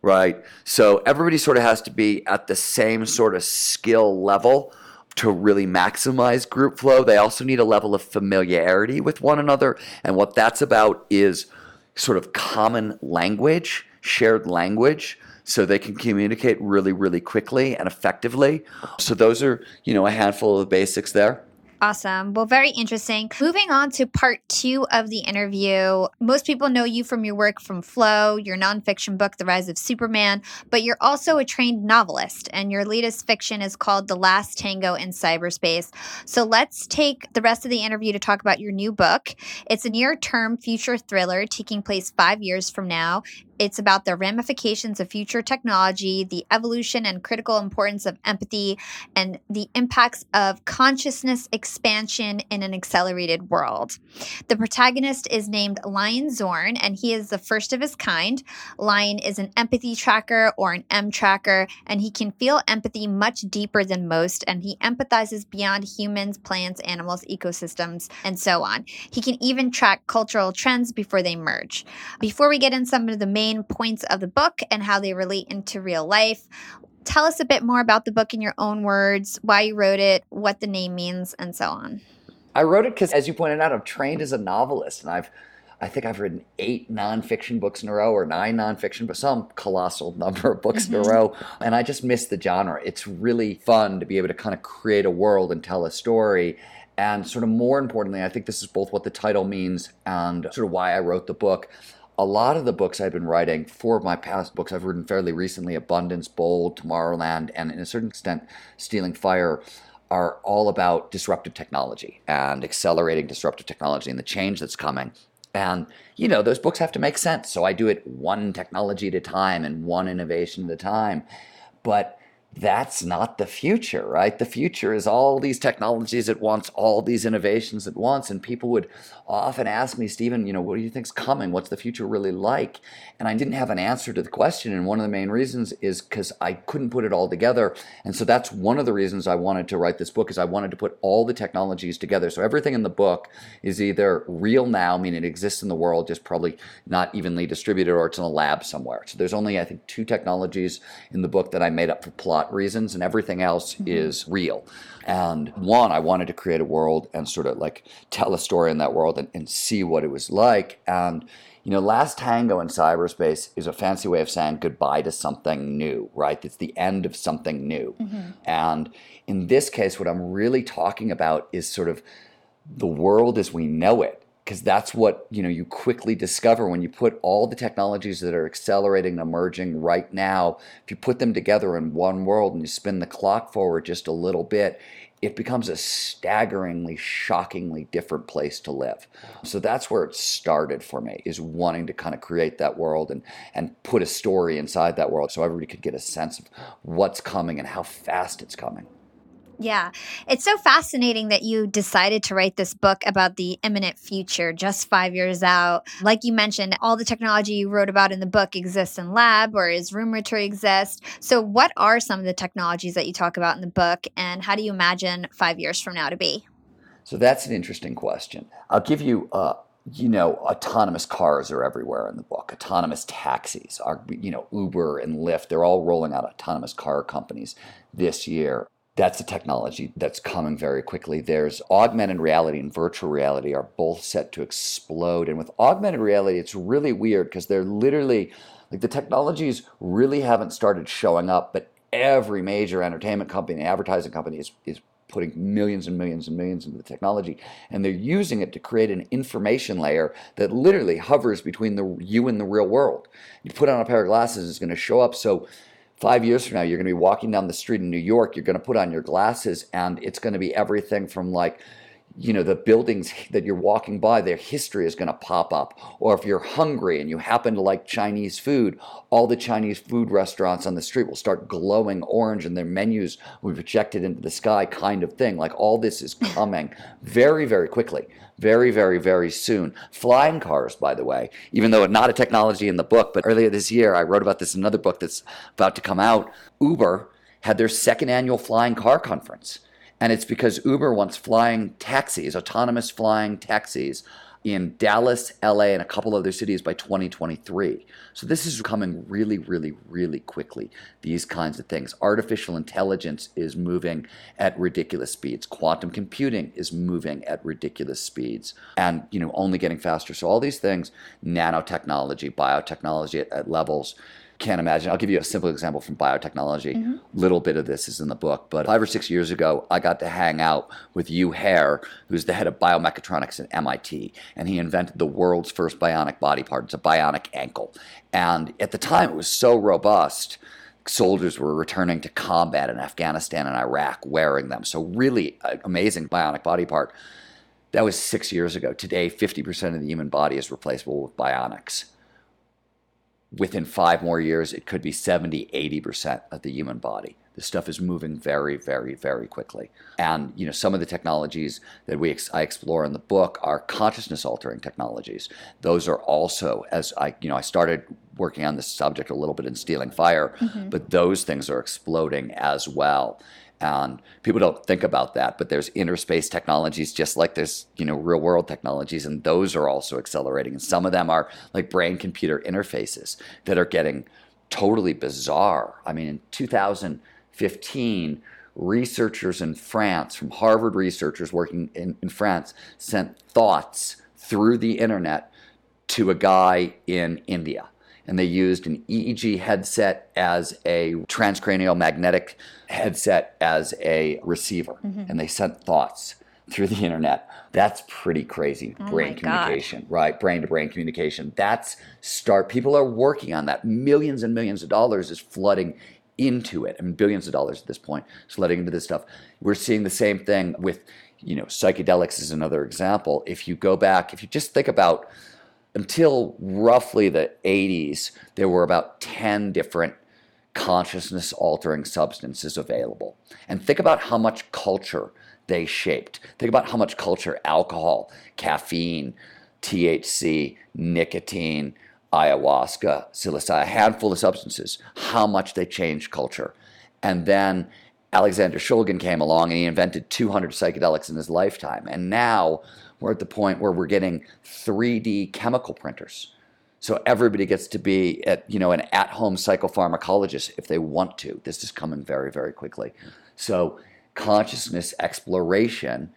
right? So everybody sort of has to be at the same sort of skill level to really maximize group flow. They also need a level of familiarity with one another. And what that's about is sort of common language, shared language. So they can communicate really, really quickly and effectively. So those are, you know, a handful of the basics there. Awesome. Well, very interesting. Moving on to part two of the interview. Most people know you from your work from Flow, your nonfiction book, The Rise of Superman, but you're also a trained novelist, and your latest fiction is called The Last Tango in Cyberspace. So let's take the rest of the interview to talk about your new book. It's a near term future thriller taking place five years from now. It's about the ramifications of future technology, the evolution and critical importance of empathy, and the impacts of consciousness expansion in an accelerated world. The protagonist is named Lion Zorn, and he is the first of his kind. Lion is an empathy tracker or an M tracker, and he can feel empathy much deeper than most, and he empathizes beyond humans, plants, animals, ecosystems, and so on. He can even track cultural trends before they merge. Before we get in some of the main main points of the book and how they relate into real life. Tell us a bit more about the book in your own words, why you wrote it, what the name means, and so on. I wrote it because, as you pointed out, I'm trained as a novelist, and I've I think I've written eight nonfiction books in a row or nine nonfiction, but some colossal number of books mm-hmm. in a mm-hmm. row. And I just miss the genre. It's really fun to be able to kind of create a world and tell a story. And sort of more importantly, I think this is both what the title means and sort of why I wrote the book a lot of the books I've been writing, four of my past books I've written fairly recently Abundance, Bold, Tomorrowland, and in a certain extent, Stealing Fire, are all about disruptive technology and accelerating disruptive technology and the change that's coming. And, you know, those books have to make sense. So I do it one technology at a time and one innovation at a time. But that's not the future, right? The future is all these technologies at once, all these innovations at once. And people would often ask me, Steven, you know, what do you think's coming? What's the future really like? And I didn't have an answer to the question. And one of the main reasons is because I couldn't put it all together. And so that's one of the reasons I wanted to write this book is I wanted to put all the technologies together. So everything in the book is either real now, meaning it exists in the world, just probably not evenly distributed, or it's in a lab somewhere. So there's only, I think, two technologies in the book that I made up for plot reasons, and everything else mm-hmm. is real. And one, I wanted to create a world and sort of like tell a story in that world and, and see what it was like. And you know, last tango in cyberspace is a fancy way of saying goodbye to something new, right? It's the end of something new. Mm-hmm. And in this case, what I'm really talking about is sort of the world as we know it because that's what you know you quickly discover when you put all the technologies that are accelerating and emerging right now if you put them together in one world and you spin the clock forward just a little bit it becomes a staggeringly shockingly different place to live. So that's where it started for me is wanting to kind of create that world and and put a story inside that world so everybody could get a sense of what's coming and how fast it's coming yeah. It's so fascinating that you decided to write this book about the imminent future, just five years out. Like you mentioned, all the technology you wrote about in the book exists in lab or is rumored to exist. So, what are some of the technologies that you talk about in the book, and how do you imagine five years from now to be? So, that's an interesting question. I'll give you uh, you know, autonomous cars are everywhere in the book. Autonomous taxis are, you know, Uber and Lyft, they're all rolling out autonomous car companies this year That's a technology that's coming very quickly. There's augmented reality and virtual reality are both set to explode. And with augmented reality, it's really weird because they're literally like the technologies really haven't started showing up, but every major entertainment company, advertising company is, is putting millions and millions and millions into the technology and they're using it to create an information layer that literally hovers between the you and the real world you put on a pair of glasses it's going to show up so five years from now you're going to be walking down the street in new york you're going to put on your glasses and it's going to be everything from like you know the buildings that you're walking by their history is going to pop up. Or if you're hungry and you happen to like chinese food all the chinese food restaurants on the street will start glowing orange and their menus will be projected into the sky kind of thing. Like all this is coming very very quickly. Very very very soon. Flying cars by the way even though not a technology in the book but earlier this year i wrote about this in another book that's about to come out. Uber had their second annual flying car conference and it's because Uber wants flying taxis, autonomous flying taxis in Dallas, LA, and a couple other cities by 2023. So this is coming really, really, really quickly. These kinds of things. Artificial intelligence is moving at ridiculous speeds. Quantum computing is moving at ridiculous speeds, and you know only getting faster. So all these things, nanotechnology, biotechnology at, at levels can't imagine. I'll give you a simple example from biotechnology. Mm-hmm. Little bit of this is in the book, but five or six years ago, I got to hang out with Hugh Herr, who's the head of biomechatronics at MIT, and he invented the world's first bionic body part. It's a bionic ankle, and at the time, it was so robust. Soldiers were returning to combat in Afghanistan and Iraq wearing them. So really uh, amazing bionic body part. That was six years ago. Today, 50% of the human body is replaceable with bionics within five more years, it could be 70, 80% of the human body. This stuff is moving very, very, very quickly. And you know, some of the technologies that we ex- I explore in the book are consciousness altering technologies. Those are also, as I you know, I started working on this subject a little bit in Stealing Fire, mm-hmm. but those things are exploding as well and people don't think about that but there's inner space technologies just like there's you know real world technologies and those are also accelerating. And some of them are like brain computer interfaces that are getting totally bizarre. I mean in 2015 researchers in france from harvard researchers working in, in france sent thoughts through the internet to a guy in india and they used an EEG headset as a transcranial magnetic headset as a receiver, mm-hmm. and they sent thoughts through the internet. That's pretty crazy. Oh brain communication, God. right? Brain to brain communication. That's start. People are working on that. Millions and millions of dollars is flooding into it. I mean, billions of dollars at this point is flooding into this stuff. We're seeing the same thing with, you know, psychedelics is another example. If you go back, if you just think about until roughly the 80s, there were about 10 different consciousness altering substances available. And think about how much culture they shaped. Think about how much culture alcohol, caffeine, THC, nicotine, ayahuasca, psilocybin, a handful of substances, how much they changed culture. And then Alexander Shulgin came along and he invented 200 psychedelics in his lifetime. And now we're at the point where we're getting 3D chemical printers. So everybody gets to be at, you know, an at-home psychopharmacologist if they want to. This is coming very, very quickly. So consciousness exploration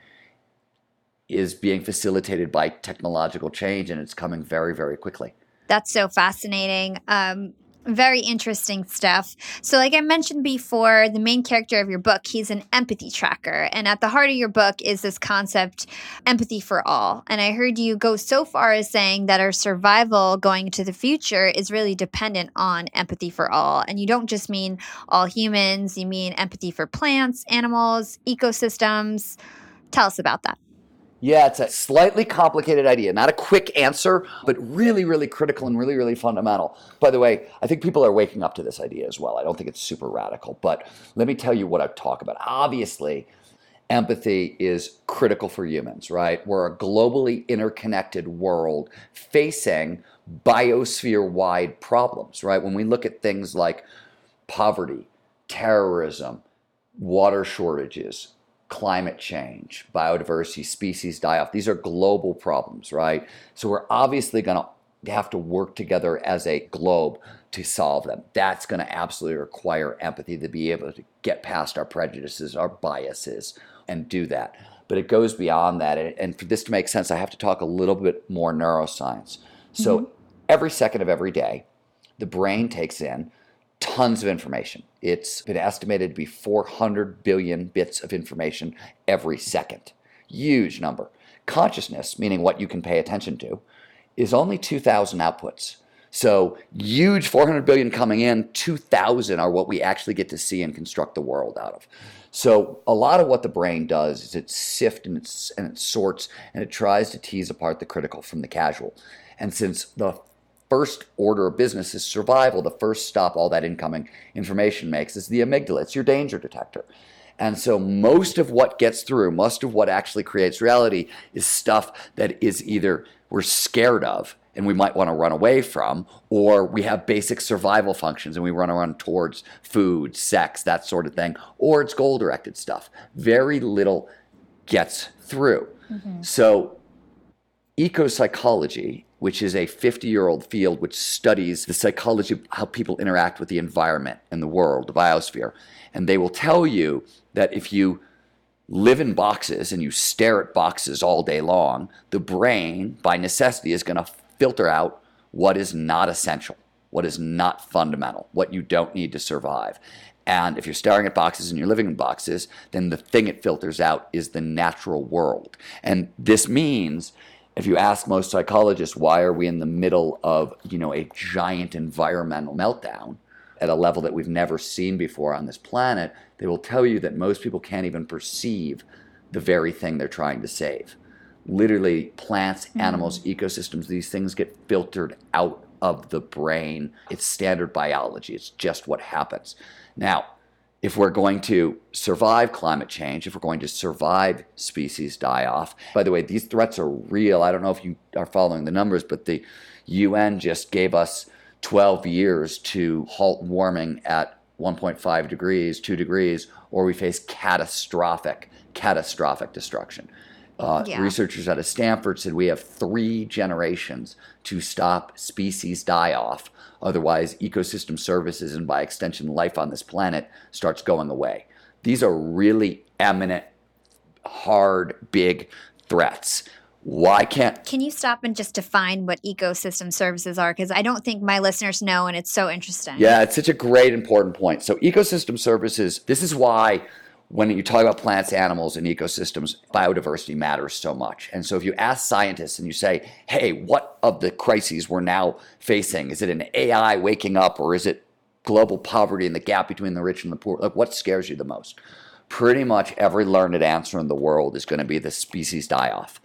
is being facilitated by technological change and it's coming very, very quickly. That's so fascinating. Um, very interesting stuff. So, like I mentioned before, the main character of your book, he's an empathy tracker. And at the heart of your book is this concept, empathy for all. And I heard you go so far as saying that our survival going into the future is really dependent on empathy for all. And you don't just mean all humans, you mean empathy for plants, animals, ecosystems. Tell us about that. Yeah, it's a slightly complicated idea. Not a quick answer, but really, really critical and really, really fundamental. By the way, I think people are waking up to this idea as well. I don't think it's super radical, but let me tell you what I talk about. Obviously, empathy is critical for humans, right? We're a globally interconnected world facing biosphere wide problems, right? When we look at things like poverty, terrorism, water shortages, climate change, biodiversity, species die off. These are global problems, right? So we're obviously going to have to work together as a globe to solve them. That's going to absolutely require empathy to be able to get past our prejudices, our biases, and do that. But it goes beyond that. And for this to make sense, I have to talk a little bit more neuroscience. So mm-hmm. every second of every day, the brain takes in tons of information. It's been estimated to be 400 billion bits of information every second. Huge number. Consciousness, meaning what you can pay attention to, is only 2,000 outputs. So huge 400 billion coming in, 2,000 are what we actually get to see and construct the world out of. So a lot of what the brain does is it sifts and, and it sorts and it tries to tease apart the critical from the casual. And since the first order of business is survival, the first stop all that incoming information makes is the amygdala. It's your danger detector. And so most of what gets through, most of what actually creates reality is stuff that is either we're scared of and we might want to run away from, or we have basic survival functions and we run around towards food, sex, that sort of thing, or it's goal directed stuff. Very little gets through. Mm-hmm. So, ecopsychology, which is a 50 year old field which studies the psychology of how people interact with the environment and the world, the biosphere, and they will tell you that if you live in boxes and you stare at boxes all day long, the brain, by necessity, is going to filter out what is not essential, what is not fundamental, what you don't need to survive. And if you're staring at boxes and you're living in boxes, then the thing it filters out is the natural world. And this means if you ask most psychologists why are we in the middle of, you know, a giant environmental meltdown, at a level that we've never seen before on this planet, they will tell you that most people can't even perceive the very thing they're trying to save. Literally, plants, mm-hmm. animals, ecosystems, these things get filtered out of the brain. It's standard biology, it's just what happens. Now, if we're going to survive climate change, if we're going to survive species die off, by the way, these threats are real. I don't know if you are following the numbers, but the UN just gave us 12 years to halt warming at 1.5 degrees, 2 degrees, or we face catastrophic, catastrophic destruction. Uh, yeah. Researchers out of Stanford said we have three generations to stop species die off. Otherwise, ecosystem services and by extension, life on this planet starts going away. These are really eminent, hard, big threats. Why can't can you stop and just define what ecosystem services are? Because i don't think my listeners know and it's so interesting. Yeah it's such a great important point. So ecosystem services this is why when you talk about plants animals and ecosystems biodiversity matters so much. And so if you ask scientists and you say hey what of the crises we're now facing? Is it an ai waking up or is it global poverty and the gap between the rich and the poor? Like what scares you the most? Pretty much every learned answer in the world is going to be the species die off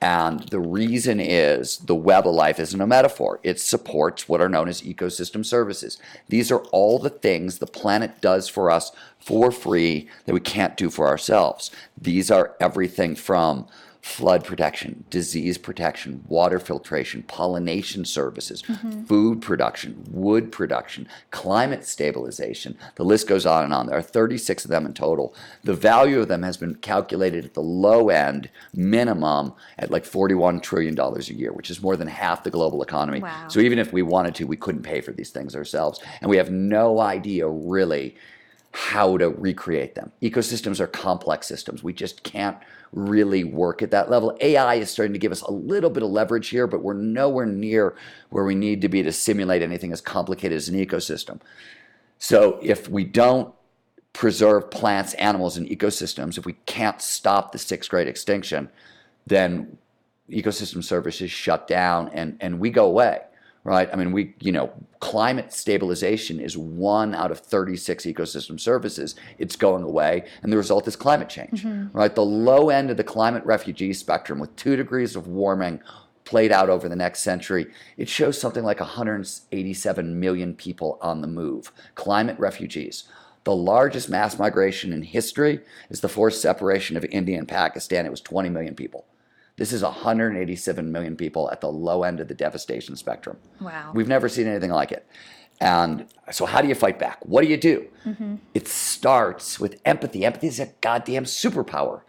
and the reason is the web of life isn't a metaphor. It supports what are known as ecosystem services. These are all the things the planet does for us for free that we can't do for ourselves. These are everything from flood protection, disease protection, water filtration, pollination services, mm-hmm. food production, wood production, climate stabilization. The list goes on and on. There are 36 of them in total. The value of them has been calculated at the low end, minimum, at like $41 trillion a year, which is more than half the global economy. Wow. So even if we wanted to, we couldn't pay for these things ourselves. And we have no idea really how to recreate them. Ecosystems are complex systems. We just can't really work at that level. AI is starting to give us a little bit of leverage here, but we're nowhere near where we need to be to simulate anything as complicated as an ecosystem. So if we don't preserve plants, animals, and ecosystems, if we can't stop the sixth great extinction, then ecosystem services shut down and, and we go away right? I mean, we, you know, climate stabilization is one out of 36 ecosystem services. It's going away, and the result is climate change, mm-hmm. right? The low end of the climate refugee spectrum with two degrees of warming played out over the next century, it shows something like 187 million people on the move, climate refugees. The largest mass migration in history is the forced separation of India and Pakistan. It was 20 million people. This is 187 million people at the low end of the devastation spectrum. Wow. We've never seen anything like it. And so, how do you fight back? What do you do? Mm-hmm. It starts with empathy. Empathy is a goddamn superpower.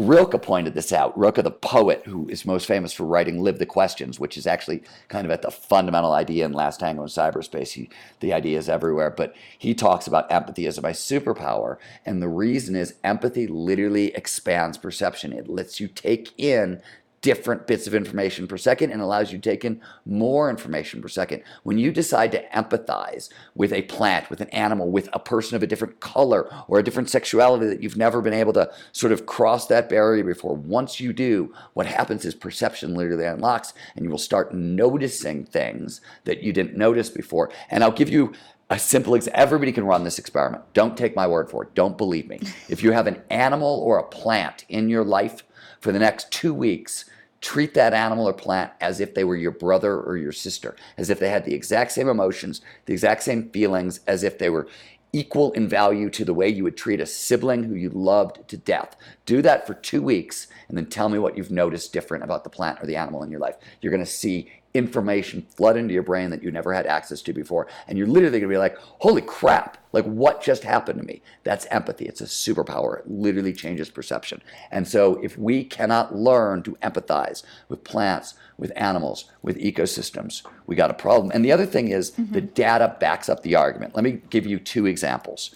Rilke pointed this out. Rilke, the poet who is most famous for writing Live the Questions, which is actually kind of at the fundamental idea in Last Tango in Cyberspace. He, the idea is everywhere, but he talks about empathy as my superpower. And the reason is empathy literally expands perception. It lets you take in different bits of information per second and allows you to take in more information per second. When you decide to empathize with a plant, with an animal, with a person of a different color or a different sexuality that you've never been able to sort of cross that barrier before, once you do, what happens is perception literally unlocks and you will start noticing things that you didn't notice before. And I'll give you a simple example. Everybody can run this experiment. Don't take my word for it. Don't believe me. If you have an animal or a plant in your life for the next two weeks, treat that animal or plant as if they were your brother or your sister, as if they had the exact same emotions, the exact same feelings, as if they were equal in value to the way you would treat a sibling who you loved to death. Do that for two weeks and then tell me what you've noticed different about the plant or the animal in your life. You're going to see information flood into your brain that you never had access to before. And you're literally going to be like, holy crap, like what just happened to me? That's empathy. It's a superpower. It literally changes perception. And so if we cannot learn to empathize with plants, with animals, with ecosystems, we got a problem. And the other thing is mm-hmm. the data backs up the argument. Let me give you two examples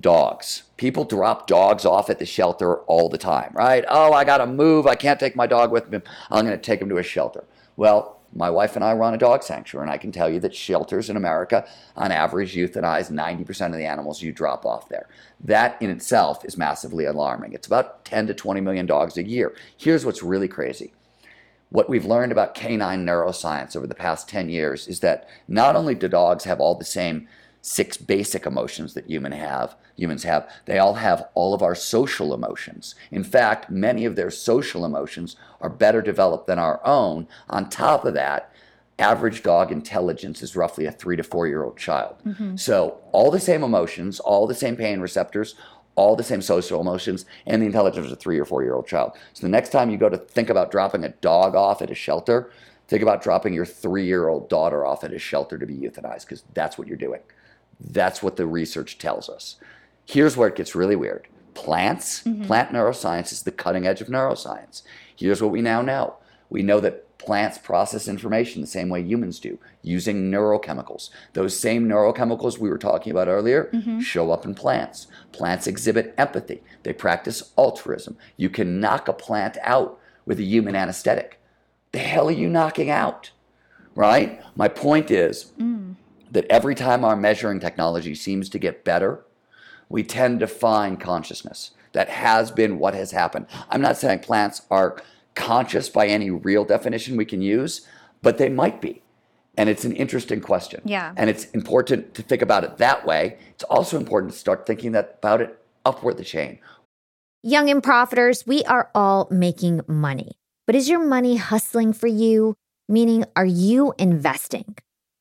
dogs. People drop dogs off at the shelter all the time, right? Oh, I got to move. I can't take my dog with me. I'm going to take him to a shelter. Well, my wife and I run a dog sanctuary, and I can tell you that shelters in America, on average, euthanize 90% of the animals you drop off there. That in itself is massively alarming. It's about 10 to 20 million dogs a year. Here's what's really crazy. What we've learned about canine neuroscience over the past 10 years is that not only do dogs have all the same six basic emotions that human have, humans have. They all have all of our social emotions. In fact, many of their social emotions are better developed than our own. On top of that, average dog intelligence is roughly a three to four year old child. Mm-hmm. So, all the same emotions, all the same pain receptors, all the same social emotions, and the intelligence of a three or four year old child. So, the next time you go to think about dropping a dog off at a shelter, think about dropping your three year old daughter off at a shelter to be euthanized because that's what you're doing. That's what the research tells us. Here's where it gets really weird. Plants, mm-hmm. plant neuroscience is the cutting edge of neuroscience. Here's what we now know. We know that plants process information the same way humans do, using neurochemicals. Those same neurochemicals we were talking about earlier mm-hmm. show up in plants. Plants exhibit empathy, they practice altruism. You can knock a plant out with a human anesthetic. The hell are you knocking out? Right? My point is, mm that every time our measuring technology seems to get better, we tend to find consciousness. That has been what has happened. I'm not saying plants are conscious by any real definition we can use, but they might be. And it's an interesting question. Yeah. And it's important to think about it that way. It's also important to start thinking that about it upward the chain. Young and profiters, we are all making money. But is your money hustling for you? Meaning, are you investing?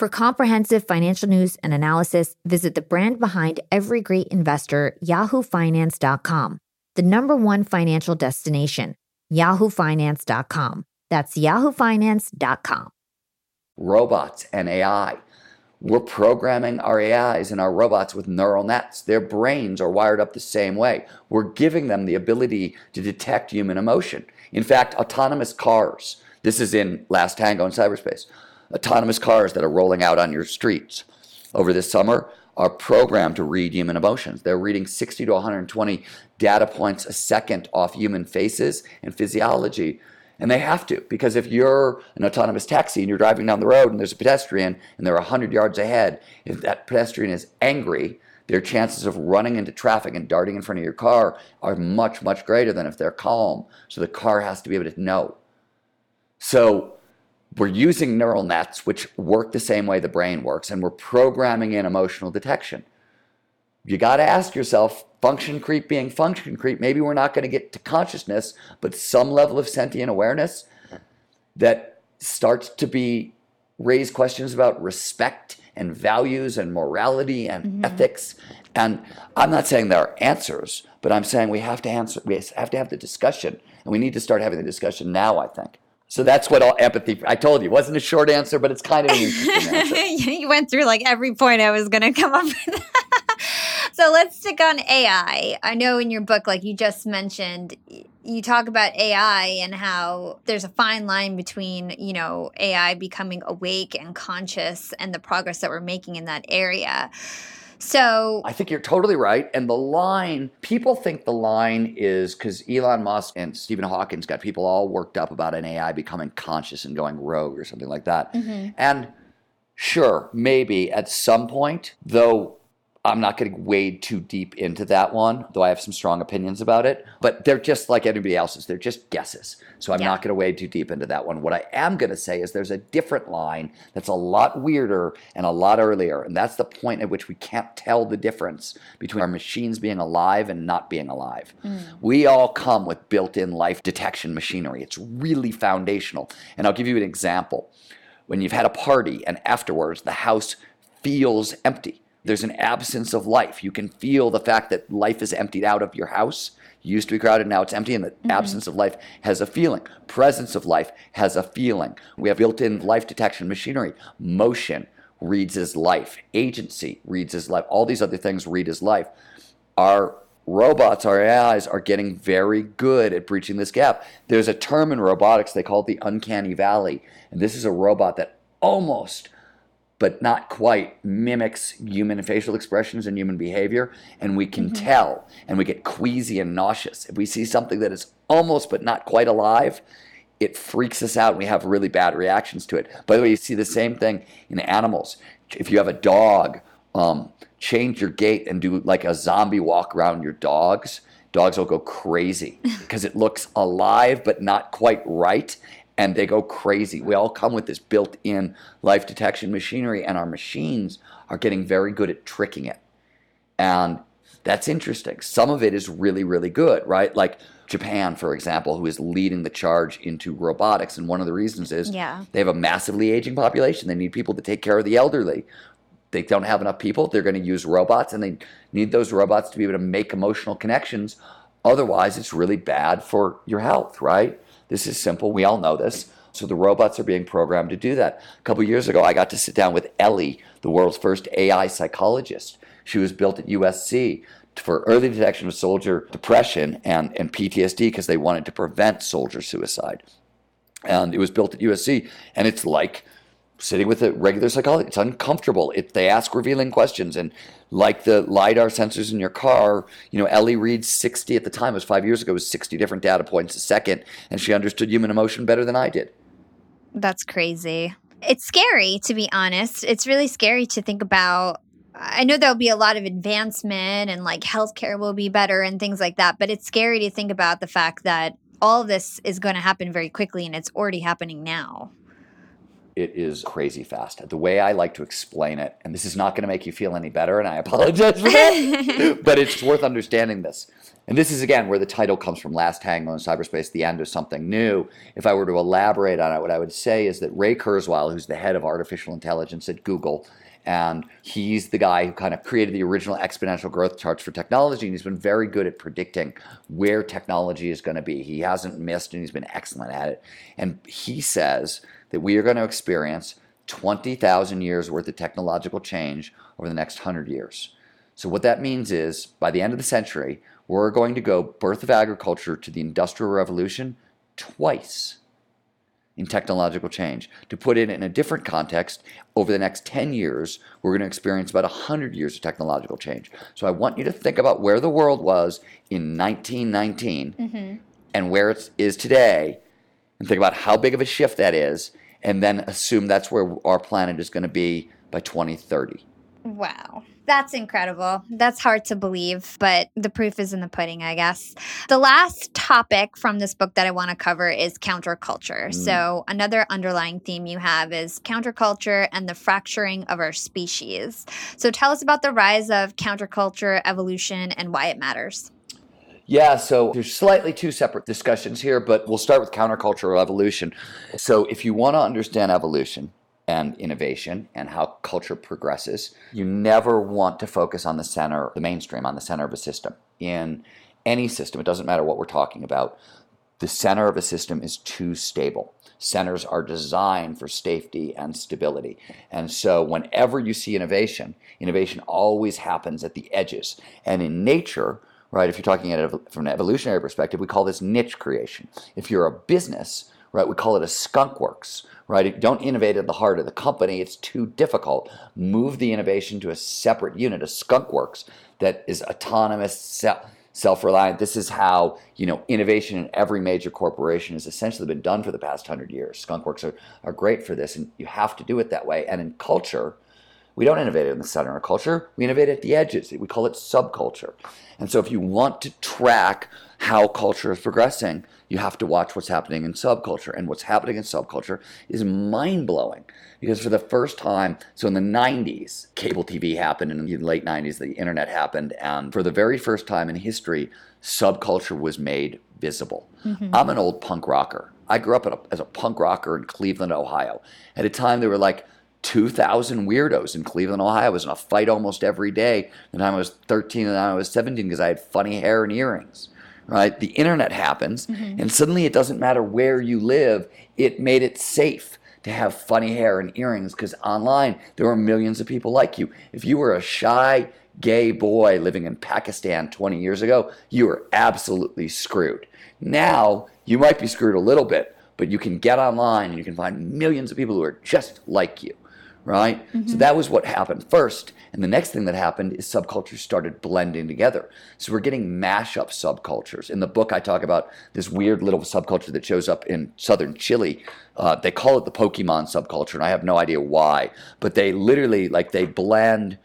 For comprehensive financial news and analysis, visit the brand behind every great investor, yahoofinance.com, the number one financial destination, yahoofinance.com. That's yahoofinance.com. Robots and AI. We're programming our AIs and our robots with neural nets. Their brains are wired up the same way. We're giving them the ability to detect human emotion. In fact, autonomous cars, this is in Last Tango in cyberspace autonomous cars that are rolling out on your streets over this summer are programmed to read human emotions. They're reading 60 to 120 data points a second off human faces and physiology. And they have to, because if you're an autonomous taxi and you're driving down the road and there's a pedestrian and they're 100 yards ahead, if that pedestrian is angry, their chances of running into traffic and darting in front of your car are much, much greater than if they're calm. So the car has to be able to know. So we're using neural nets, which work the same way the brain works, and we're programming in emotional detection. You got to ask yourself function creep being function creep, maybe we're not going to get to consciousness, but some level of sentient awareness that starts to be raise questions about respect and values and morality and mm-hmm. ethics. And I'm not saying there are answers, but I'm saying we have to answer we have to have the discussion. And we need to start having the discussion now, I think. So that's what all empathy. I told you wasn't a short answer, but it's kind of an interesting answer. you went through like every point I was going to come up with. so let's stick on AI. I know in your book, like you just mentioned, you talk about AI and how there's a fine line between, you know, AI becoming awake and conscious and the progress that we're making in that area. So I think you're totally right. And the line, people think the line is because Elon Musk and Stephen Hawking's got people all worked up about an AI becoming conscious and going rogue or something like that. Mm-hmm. And sure, maybe at some point, though I'm not going to wade too deep into that one, though I have some strong opinions about it. But they're just like anybody else's. They're just guesses. So I'm yeah. not going to wade too deep into that one. What I am going to say is there's a different line that's a lot weirder and a lot earlier. And that's the point at which we can't tell the difference between our machines being alive and not being alive. Mm. We all come with built in life detection machinery, it's really foundational. And I'll give you an example. When you've had a party and afterwards the house feels empty there's an absence of life. You can feel the fact that life is emptied out of your house. It used to be crowded, now it's empty, and the mm-hmm. absence of life has a feeling. Presence of life has a feeling. We have built in life detection machinery. Motion reads as life. Agency reads as life. All these other things read as life. Our robots, our AIs, are getting very good at breaching this gap. There's a term in robotics, they call it the uncanny valley. And this is a robot that almost but not quite mimics human facial expressions and human behavior. And we can mm-hmm. tell and we get queasy and nauseous. If we see something that is almost but not quite alive, it freaks us out and we have really bad reactions to it. By the way, you see the same thing in animals. If you have a dog, um, change your gait and do like a zombie walk around your dogs. Dogs will go crazy because it looks alive but not quite right and they go crazy. We all come with this built in life detection machinery, and our machines are getting very good at tricking it. And that's interesting. Some of it is really, really good, right? Like Japan, for example, who is leading the charge into robotics. And one of the reasons is yeah. they have a massively aging population. They need people to take care of the elderly. They don't have enough people. They're going to use robots, and they need those robots to be able to make emotional connections. Otherwise, it's really bad for your health, right? This is simple. We all know this. So the robots are being programmed to do that. A couple years ago, I got to sit down with Ellie, the world's first AI psychologist. She was built at USC for early detection of soldier depression and, and PTSD because they wanted to prevent soldier suicide. And it was built at USC, and it's like sitting with a regular psychologist. It's uncomfortable. It, they ask revealing questions, and like the lidar sensors in your car, you know, Ellie reads 60 at the time. It was five years ago. Was 60 different data points a second, and she understood human emotion better than I did. That's crazy. It's scary, to be honest. It's really scary to think about. I know there'll be a lot of advancement and like healthcare will be better and things like that, but it's scary to think about the fact that all this is going to happen very quickly and it's already happening now it is crazy fast. The way I like to explain it, and this is not going to make you feel any better, and I apologize for that, but it's worth understanding this. And this is again where the title comes from Last Tango in Cyberspace, the end of something new. If I were to elaborate on it, what I would say is that Ray Kurzweil, who's the head of artificial intelligence at Google, and he's the guy who kind of created the original exponential growth charts for technology. And he's been very good at predicting where technology is going to be. He hasn't missed and he's been excellent at it. And he says that we are going to experience 20,000 years worth of technological change over the next 100 years. So, what that means is by the end of the century, we're going to go birth of agriculture to the Industrial Revolution twice. in technological change. To put it in a different context, over the next 10 years, we're going to experience about 100 years of technological change. So I want you to think about where the world was in 1919 mm-hmm. and where it is today, and think about how big of a shift that is, and then assume that's where our planet is going to be by 2030. Wow. That's incredible. That's hard to believe, but the proof is in the pudding, I guess. The last topic from this book that I want to cover is counterculture. Mm. So, another underlying theme you have is counterculture and the fracturing of our species. So, tell us about the rise of counterculture, evolution, and why it matters. Yeah, so there's slightly two separate discussions here, but we'll start with countercultural evolution. So, if you want to understand evolution, and innovation and how culture progresses. You never want to focus on the center, the mainstream, on the center of a system. In any system, it doesn't matter what we're talking about, the center of a system is too stable. Centers are designed for safety and stability. And so, whenever you see innovation, innovation always happens at the edges. And in nature, right, if you're talking from an evolutionary perspective, we call this niche creation. If you're a business, right, we call it a skunk works, right? Don't innovate at the heart of the company. It's too difficult. Move the innovation to a separate unit, a skunk works that is autonomous, self-reliant. This is how, you know, innovation in every major corporation has essentially been done for the past hundred years. Skunk works are, are great for this, and you have to do it that way. And in culture, we don't innovate in the center of culture. We innovate at the edges. We call it subculture. And so if you want to track how culture is progressing, you have to watch what's happening in subculture. And what's happening in subculture is mind blowing because for the first time, so in the 90s, cable TV happened, and in the late 90s, the internet happened. And for the very first time in history, subculture was made visible. Mm-hmm. I'm an old punk rocker. I grew up a, as a punk rocker in Cleveland, Ohio. At a time, they were like 2,000 weirdos in Cleveland, Ohio. I was in a fight almost every day. The time I was 13 and I was 17 because I had funny hair and earrings right? The internet happens, mm-hmm. and suddenly it doesn't matter where you live. It made it safe to have funny hair and earrings because online there were millions of people like you. If you were a shy gay boy living in Pakistan 20 years ago, you were absolutely screwed. Now you might be screwed a little bit, but you can get online and you can find millions of people who are just like you right? Mm-hmm. So that was what happened first. And the next thing that happened is subcultures started blending together. So we're getting mashup subcultures. In the book, I talk about this weird little subculture that shows up in southern Chile. Uh, they call it the Pokemon subculture, and I have no idea why. But they literally, like, they blend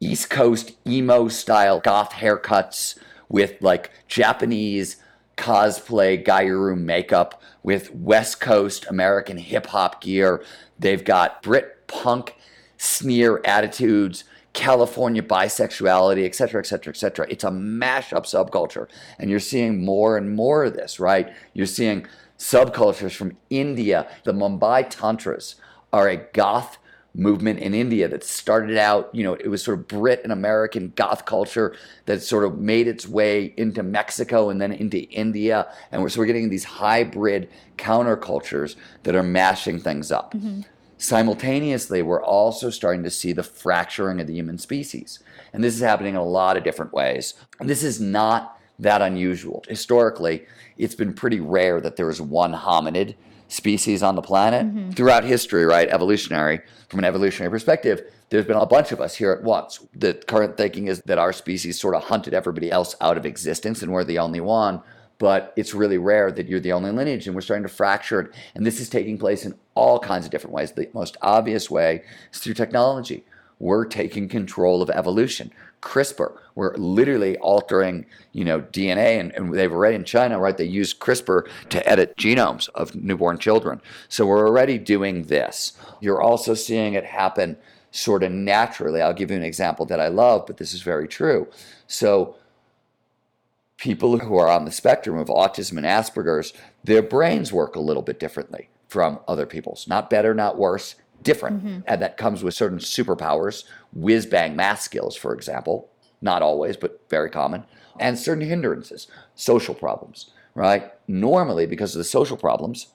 East Coast emo style goth haircuts with like Japanese cosplay Gyaru makeup with West Coast American hip hop gear. They've got Brit punk sneer attitudes, California bisexuality, et cetera, et cetera, et cetera. It's a mashup subculture. And you're seeing more and more of this, right? You're seeing subcultures from India. The Mumbai Tantras are a goth movement in India that started out, you know, it was sort of Brit and American goth culture that sort of made its way into Mexico and then into India. And we're, so we're getting these hybrid countercultures that are mashing things up. Mm-hmm. Simultaneously, we're also starting to see the fracturing of the human species. And this is happening in a lot of different ways. And this is not that unusual. Historically, it's been pretty rare that there is one hominid species on the planet mm-hmm. throughout history, right? Evolutionary, from an evolutionary perspective, there's been a bunch of us here at once. The current thinking is that our species sort of hunted everybody else out of existence and we're the only one. But it's really rare that you're the only lineage, and we're starting to fracture it. And this is taking place in all kinds of different ways. The most obvious way is through technology. We're taking control of evolution. CRISPR. We're literally altering, you know, DNA, and, and, they've already in China, right? They use CRISPR to edit genomes of newborn children. So we're already doing this. You're also seeing it happen sort of naturally. I'll give you an example that I love, but this is very true. So people who are on the spectrum of autism and Asperger's, their brains work a little bit differently from other people's. Not better, not worse, different. Mm-hmm. And that comes with certain superpowers, whiz bang math skills, for example. Not always, but very common. And certain hindrances, social problems, right? Normally, because of the social problems,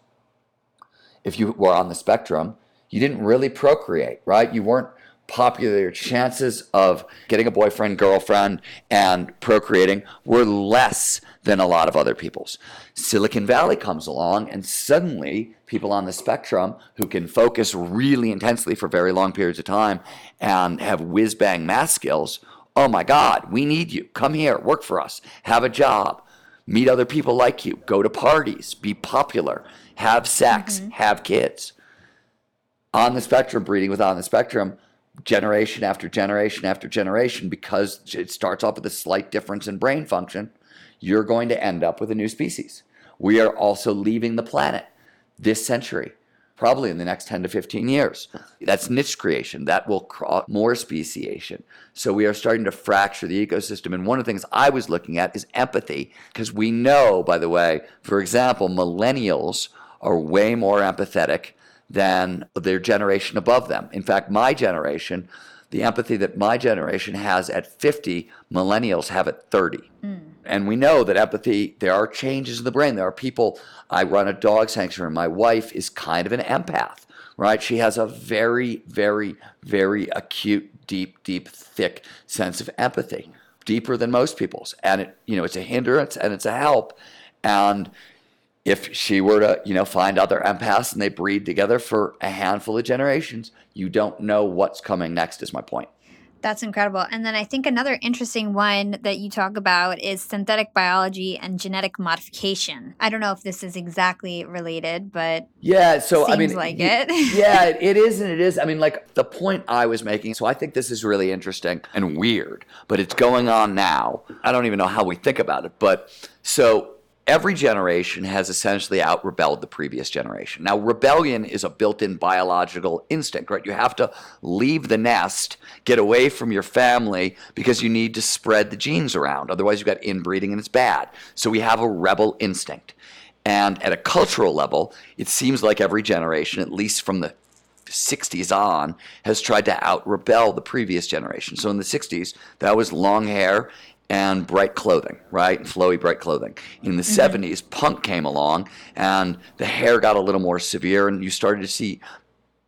if you were on the spectrum, you didn't really procreate, right? You weren't popular. Your chances of getting a boyfriend, girlfriend, and procreating were less than a lot of other people's. Silicon Valley comes along, and suddenly people on the spectrum who can focus really intensely for very long periods of time and have whiz bang math skills. Oh my God, we need you. Come here, work for us, have a job, meet other people like you, go to parties, be popular, have sex, mm-hmm. have kids. On the spectrum, breeding with on the spectrum, generation after generation after generation, because it starts off with a slight difference in brain function, you're going to end up with a new species. We are also leaving the planet this century, probably in the next 10 to 15 years. That's niche creation. That will cause more speciation. So we are starting to fracture the ecosystem. And one of the things I was looking at is empathy, because we know, by the way, for example, millennials are way more empathetic than their generation above them. In fact, my generation, the empathy that my generation has at 50, millennials have at 30. Mm. And we know that empathy, there are changes in the brain. There are people, I run a dog sanctuary. And my wife is kind of an empath, right? She has a very, very, very acute, deep, deep, thick sense of empathy, deeper than most people's. And it, you know, it's a hindrance and it's a help. And if she were to, you know, find other empaths and they breed together for a handful of generations, you don't know what's coming next, is my point. That's incredible. And then I think another interesting one that you talk about is synthetic biology and genetic modification. I don't know if this is exactly related, but yeah, so I mean, like it. yeah, it is and it is. I mean, like the point I was making. So I think this is really interesting and weird, but it's going on now. I don't even know how we think about it, but so every generation has essentially out rebelled the previous generation. Now, rebellion is a built in biological instinct, right? You have to leave the nest, get away from your family because you need to spread the genes around. Otherwise, you've got inbreeding and it's bad. So we have a rebel instinct. And at a cultural level, it seems like every generation, at least from the 60s on, has tried to out rebel the previous generation. So in the 60s, that was long hair and bright clothing, right? And flowy, bright clothing. In the mm-hmm. 70s, punk came along and the hair got a little more severe, and you started to see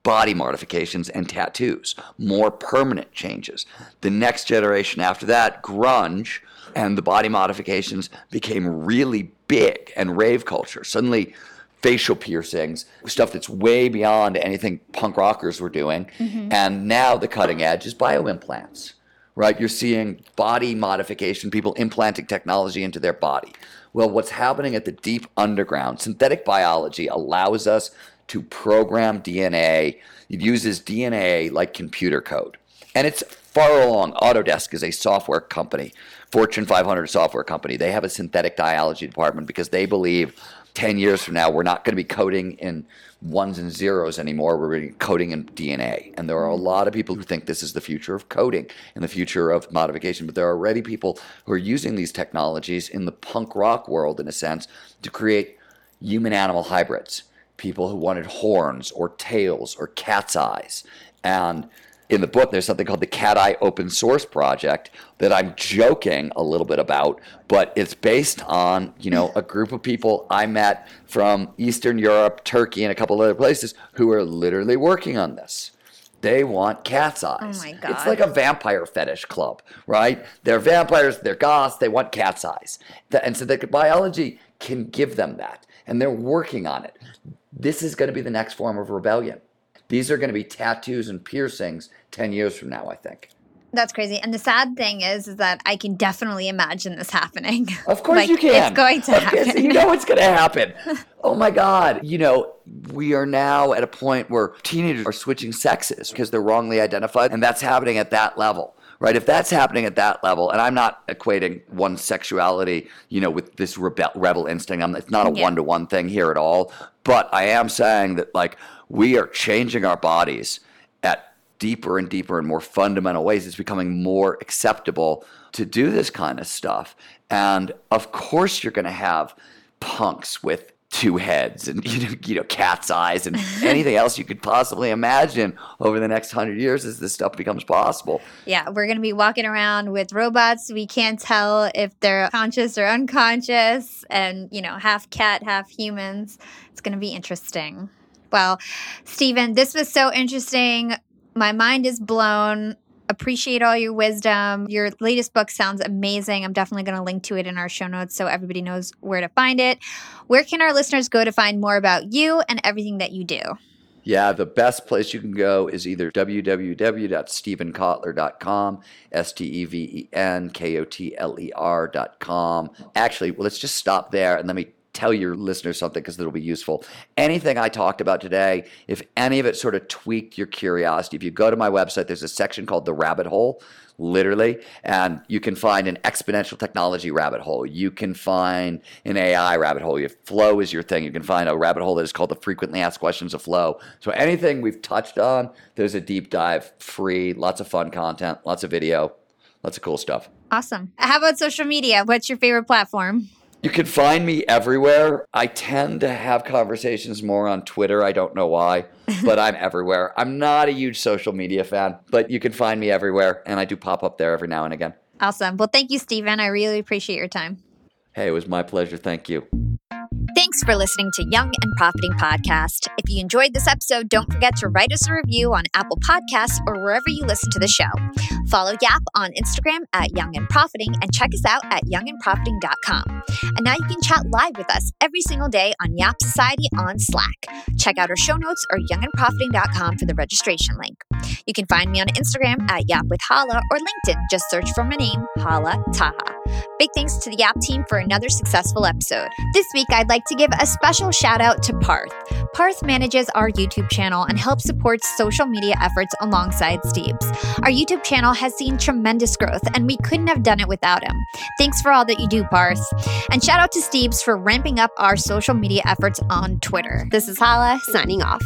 body modifications and tattoos, more permanent changes. The next generation after that, grunge, and the body modifications became really big and rave culture. Suddenly, facial piercings, stuff that's way beyond anything punk rockers were doing. Mm-hmm. And now the cutting edge is bioimplants right? You're seeing body modification, people implanting technology into their body. Well, what's happening at the deep underground, synthetic biology allows us to program DNA. It uses DNA like computer code. And it's far along. Autodesk is a software company, Fortune 500 software company. They have a synthetic biology department because they believe 10 years from now, we're not going to be coding in ones and zeros anymore. We're going to be coding in DNA. And there are a mm-hmm. lot of people who think this is the future of coding and the future of modification. But there are already people who are using these technologies in the punk rock world, in a sense, to create human animal hybrids. People who wanted horns or tails or cat's eyes. And in the book, there's something called the Cat Eye Open Source Project that I'm joking a little bit about, but it's based on you know a group of people I met from Eastern Europe, Turkey, and a couple other places who are literally working on this. They want cat's oh eyes. Oh my god! It's like a vampire fetish club, right? They're vampires, they're goths, they want cat's eyes, and so the biology can give them that, and they're working on it. This is going to be the next form of rebellion. These are going to be tattoos and piercings 10 years from now, I think. That's crazy. And the sad thing is, is that I can definitely imagine this happening. Of course like, you can. It's going to happen. you know it's going to happen. oh my God. You know, we are now at a point where teenagers are switching sexes because they're wrongly identified. And that's happening at that level right? If that's happening at that level, and I'm not equating one sexuality, you know, with this rebel, rebel instinct. I'm, it's not a one to one thing here at all. But I am saying that like we are changing our bodies at deeper and deeper and more fundamental ways. It's becoming more acceptable to do this kind of stuff. And of course, you're going to have punks with two heads and you know, you know cat's eyes and anything else you could possibly imagine over the next hundred years as this stuff becomes possible. Yeah, we're going to be walking around with robots. We can't tell if they're conscious or unconscious, and you know, half cat, half humans. It's going to be interesting. Well, Steven, this was so interesting my mind is blown. Appreciate all your wisdom. Your latest book sounds amazing. I'm definitely going to link to it in our show notes so everybody knows where to find it. Where can our listeners go to find more about you and everything that you do? Yeah, the best place you can go is either www.stevenkotler.com, S T E V E N K O T L E R.com. Actually, well, let's just stop there and let me tell your listeners something because it'll be useful. Anything I talked about today, if any of it sort of tweaked your curiosity, if you go to my website, there's a section called the rabbit hole, literally, and you can find an exponential technology rabbit hole. You can find an AI rabbit hole. If flow is your thing, you can find a rabbit hole that is called the frequently asked questions of flow. So anything we've touched on, there's a deep dive, free, lots of fun content, lots of video, lots of cool stuff. Awesome. How about social media? What's your favorite platform? You can find me everywhere. I tend to have conversations more on Twitter. I don't know why, but I'm everywhere. I'm not a huge social media fan, but you can find me everywhere, and I do pop up there every now and again. Awesome. Well, thank you, Steven. I really appreciate your time. Hey, it was my pleasure. Thank you. Thanks for listening to Young and Profiting Podcast. If you enjoyed this episode, don't forget to write us a review on Apple Podcasts or wherever you listen to the show. Follow Yap on Instagram at Young and Profiting and check us out at youngandprofiting.com. And now you can chat live with us every single day on Yap Society on Slack. Check out our show notes or youngandprofiting.com for the registration link. You can find me on Instagram at Yap with Hala or LinkedIn. Just search for my name, Hala Taha. Big thanks to the Yap team for another successful episode. This week, I'd like to give a special shout out to Parth. Parth manages our YouTube channel and helps support social media efforts alongside Steve's. Our YouTube channel has seen tremendous growth, and we couldn't have done it without him. Thanks for all that you do, Parth. And shout out to Steve's for ramping up our social media efforts on Twitter. This is Hala signing off.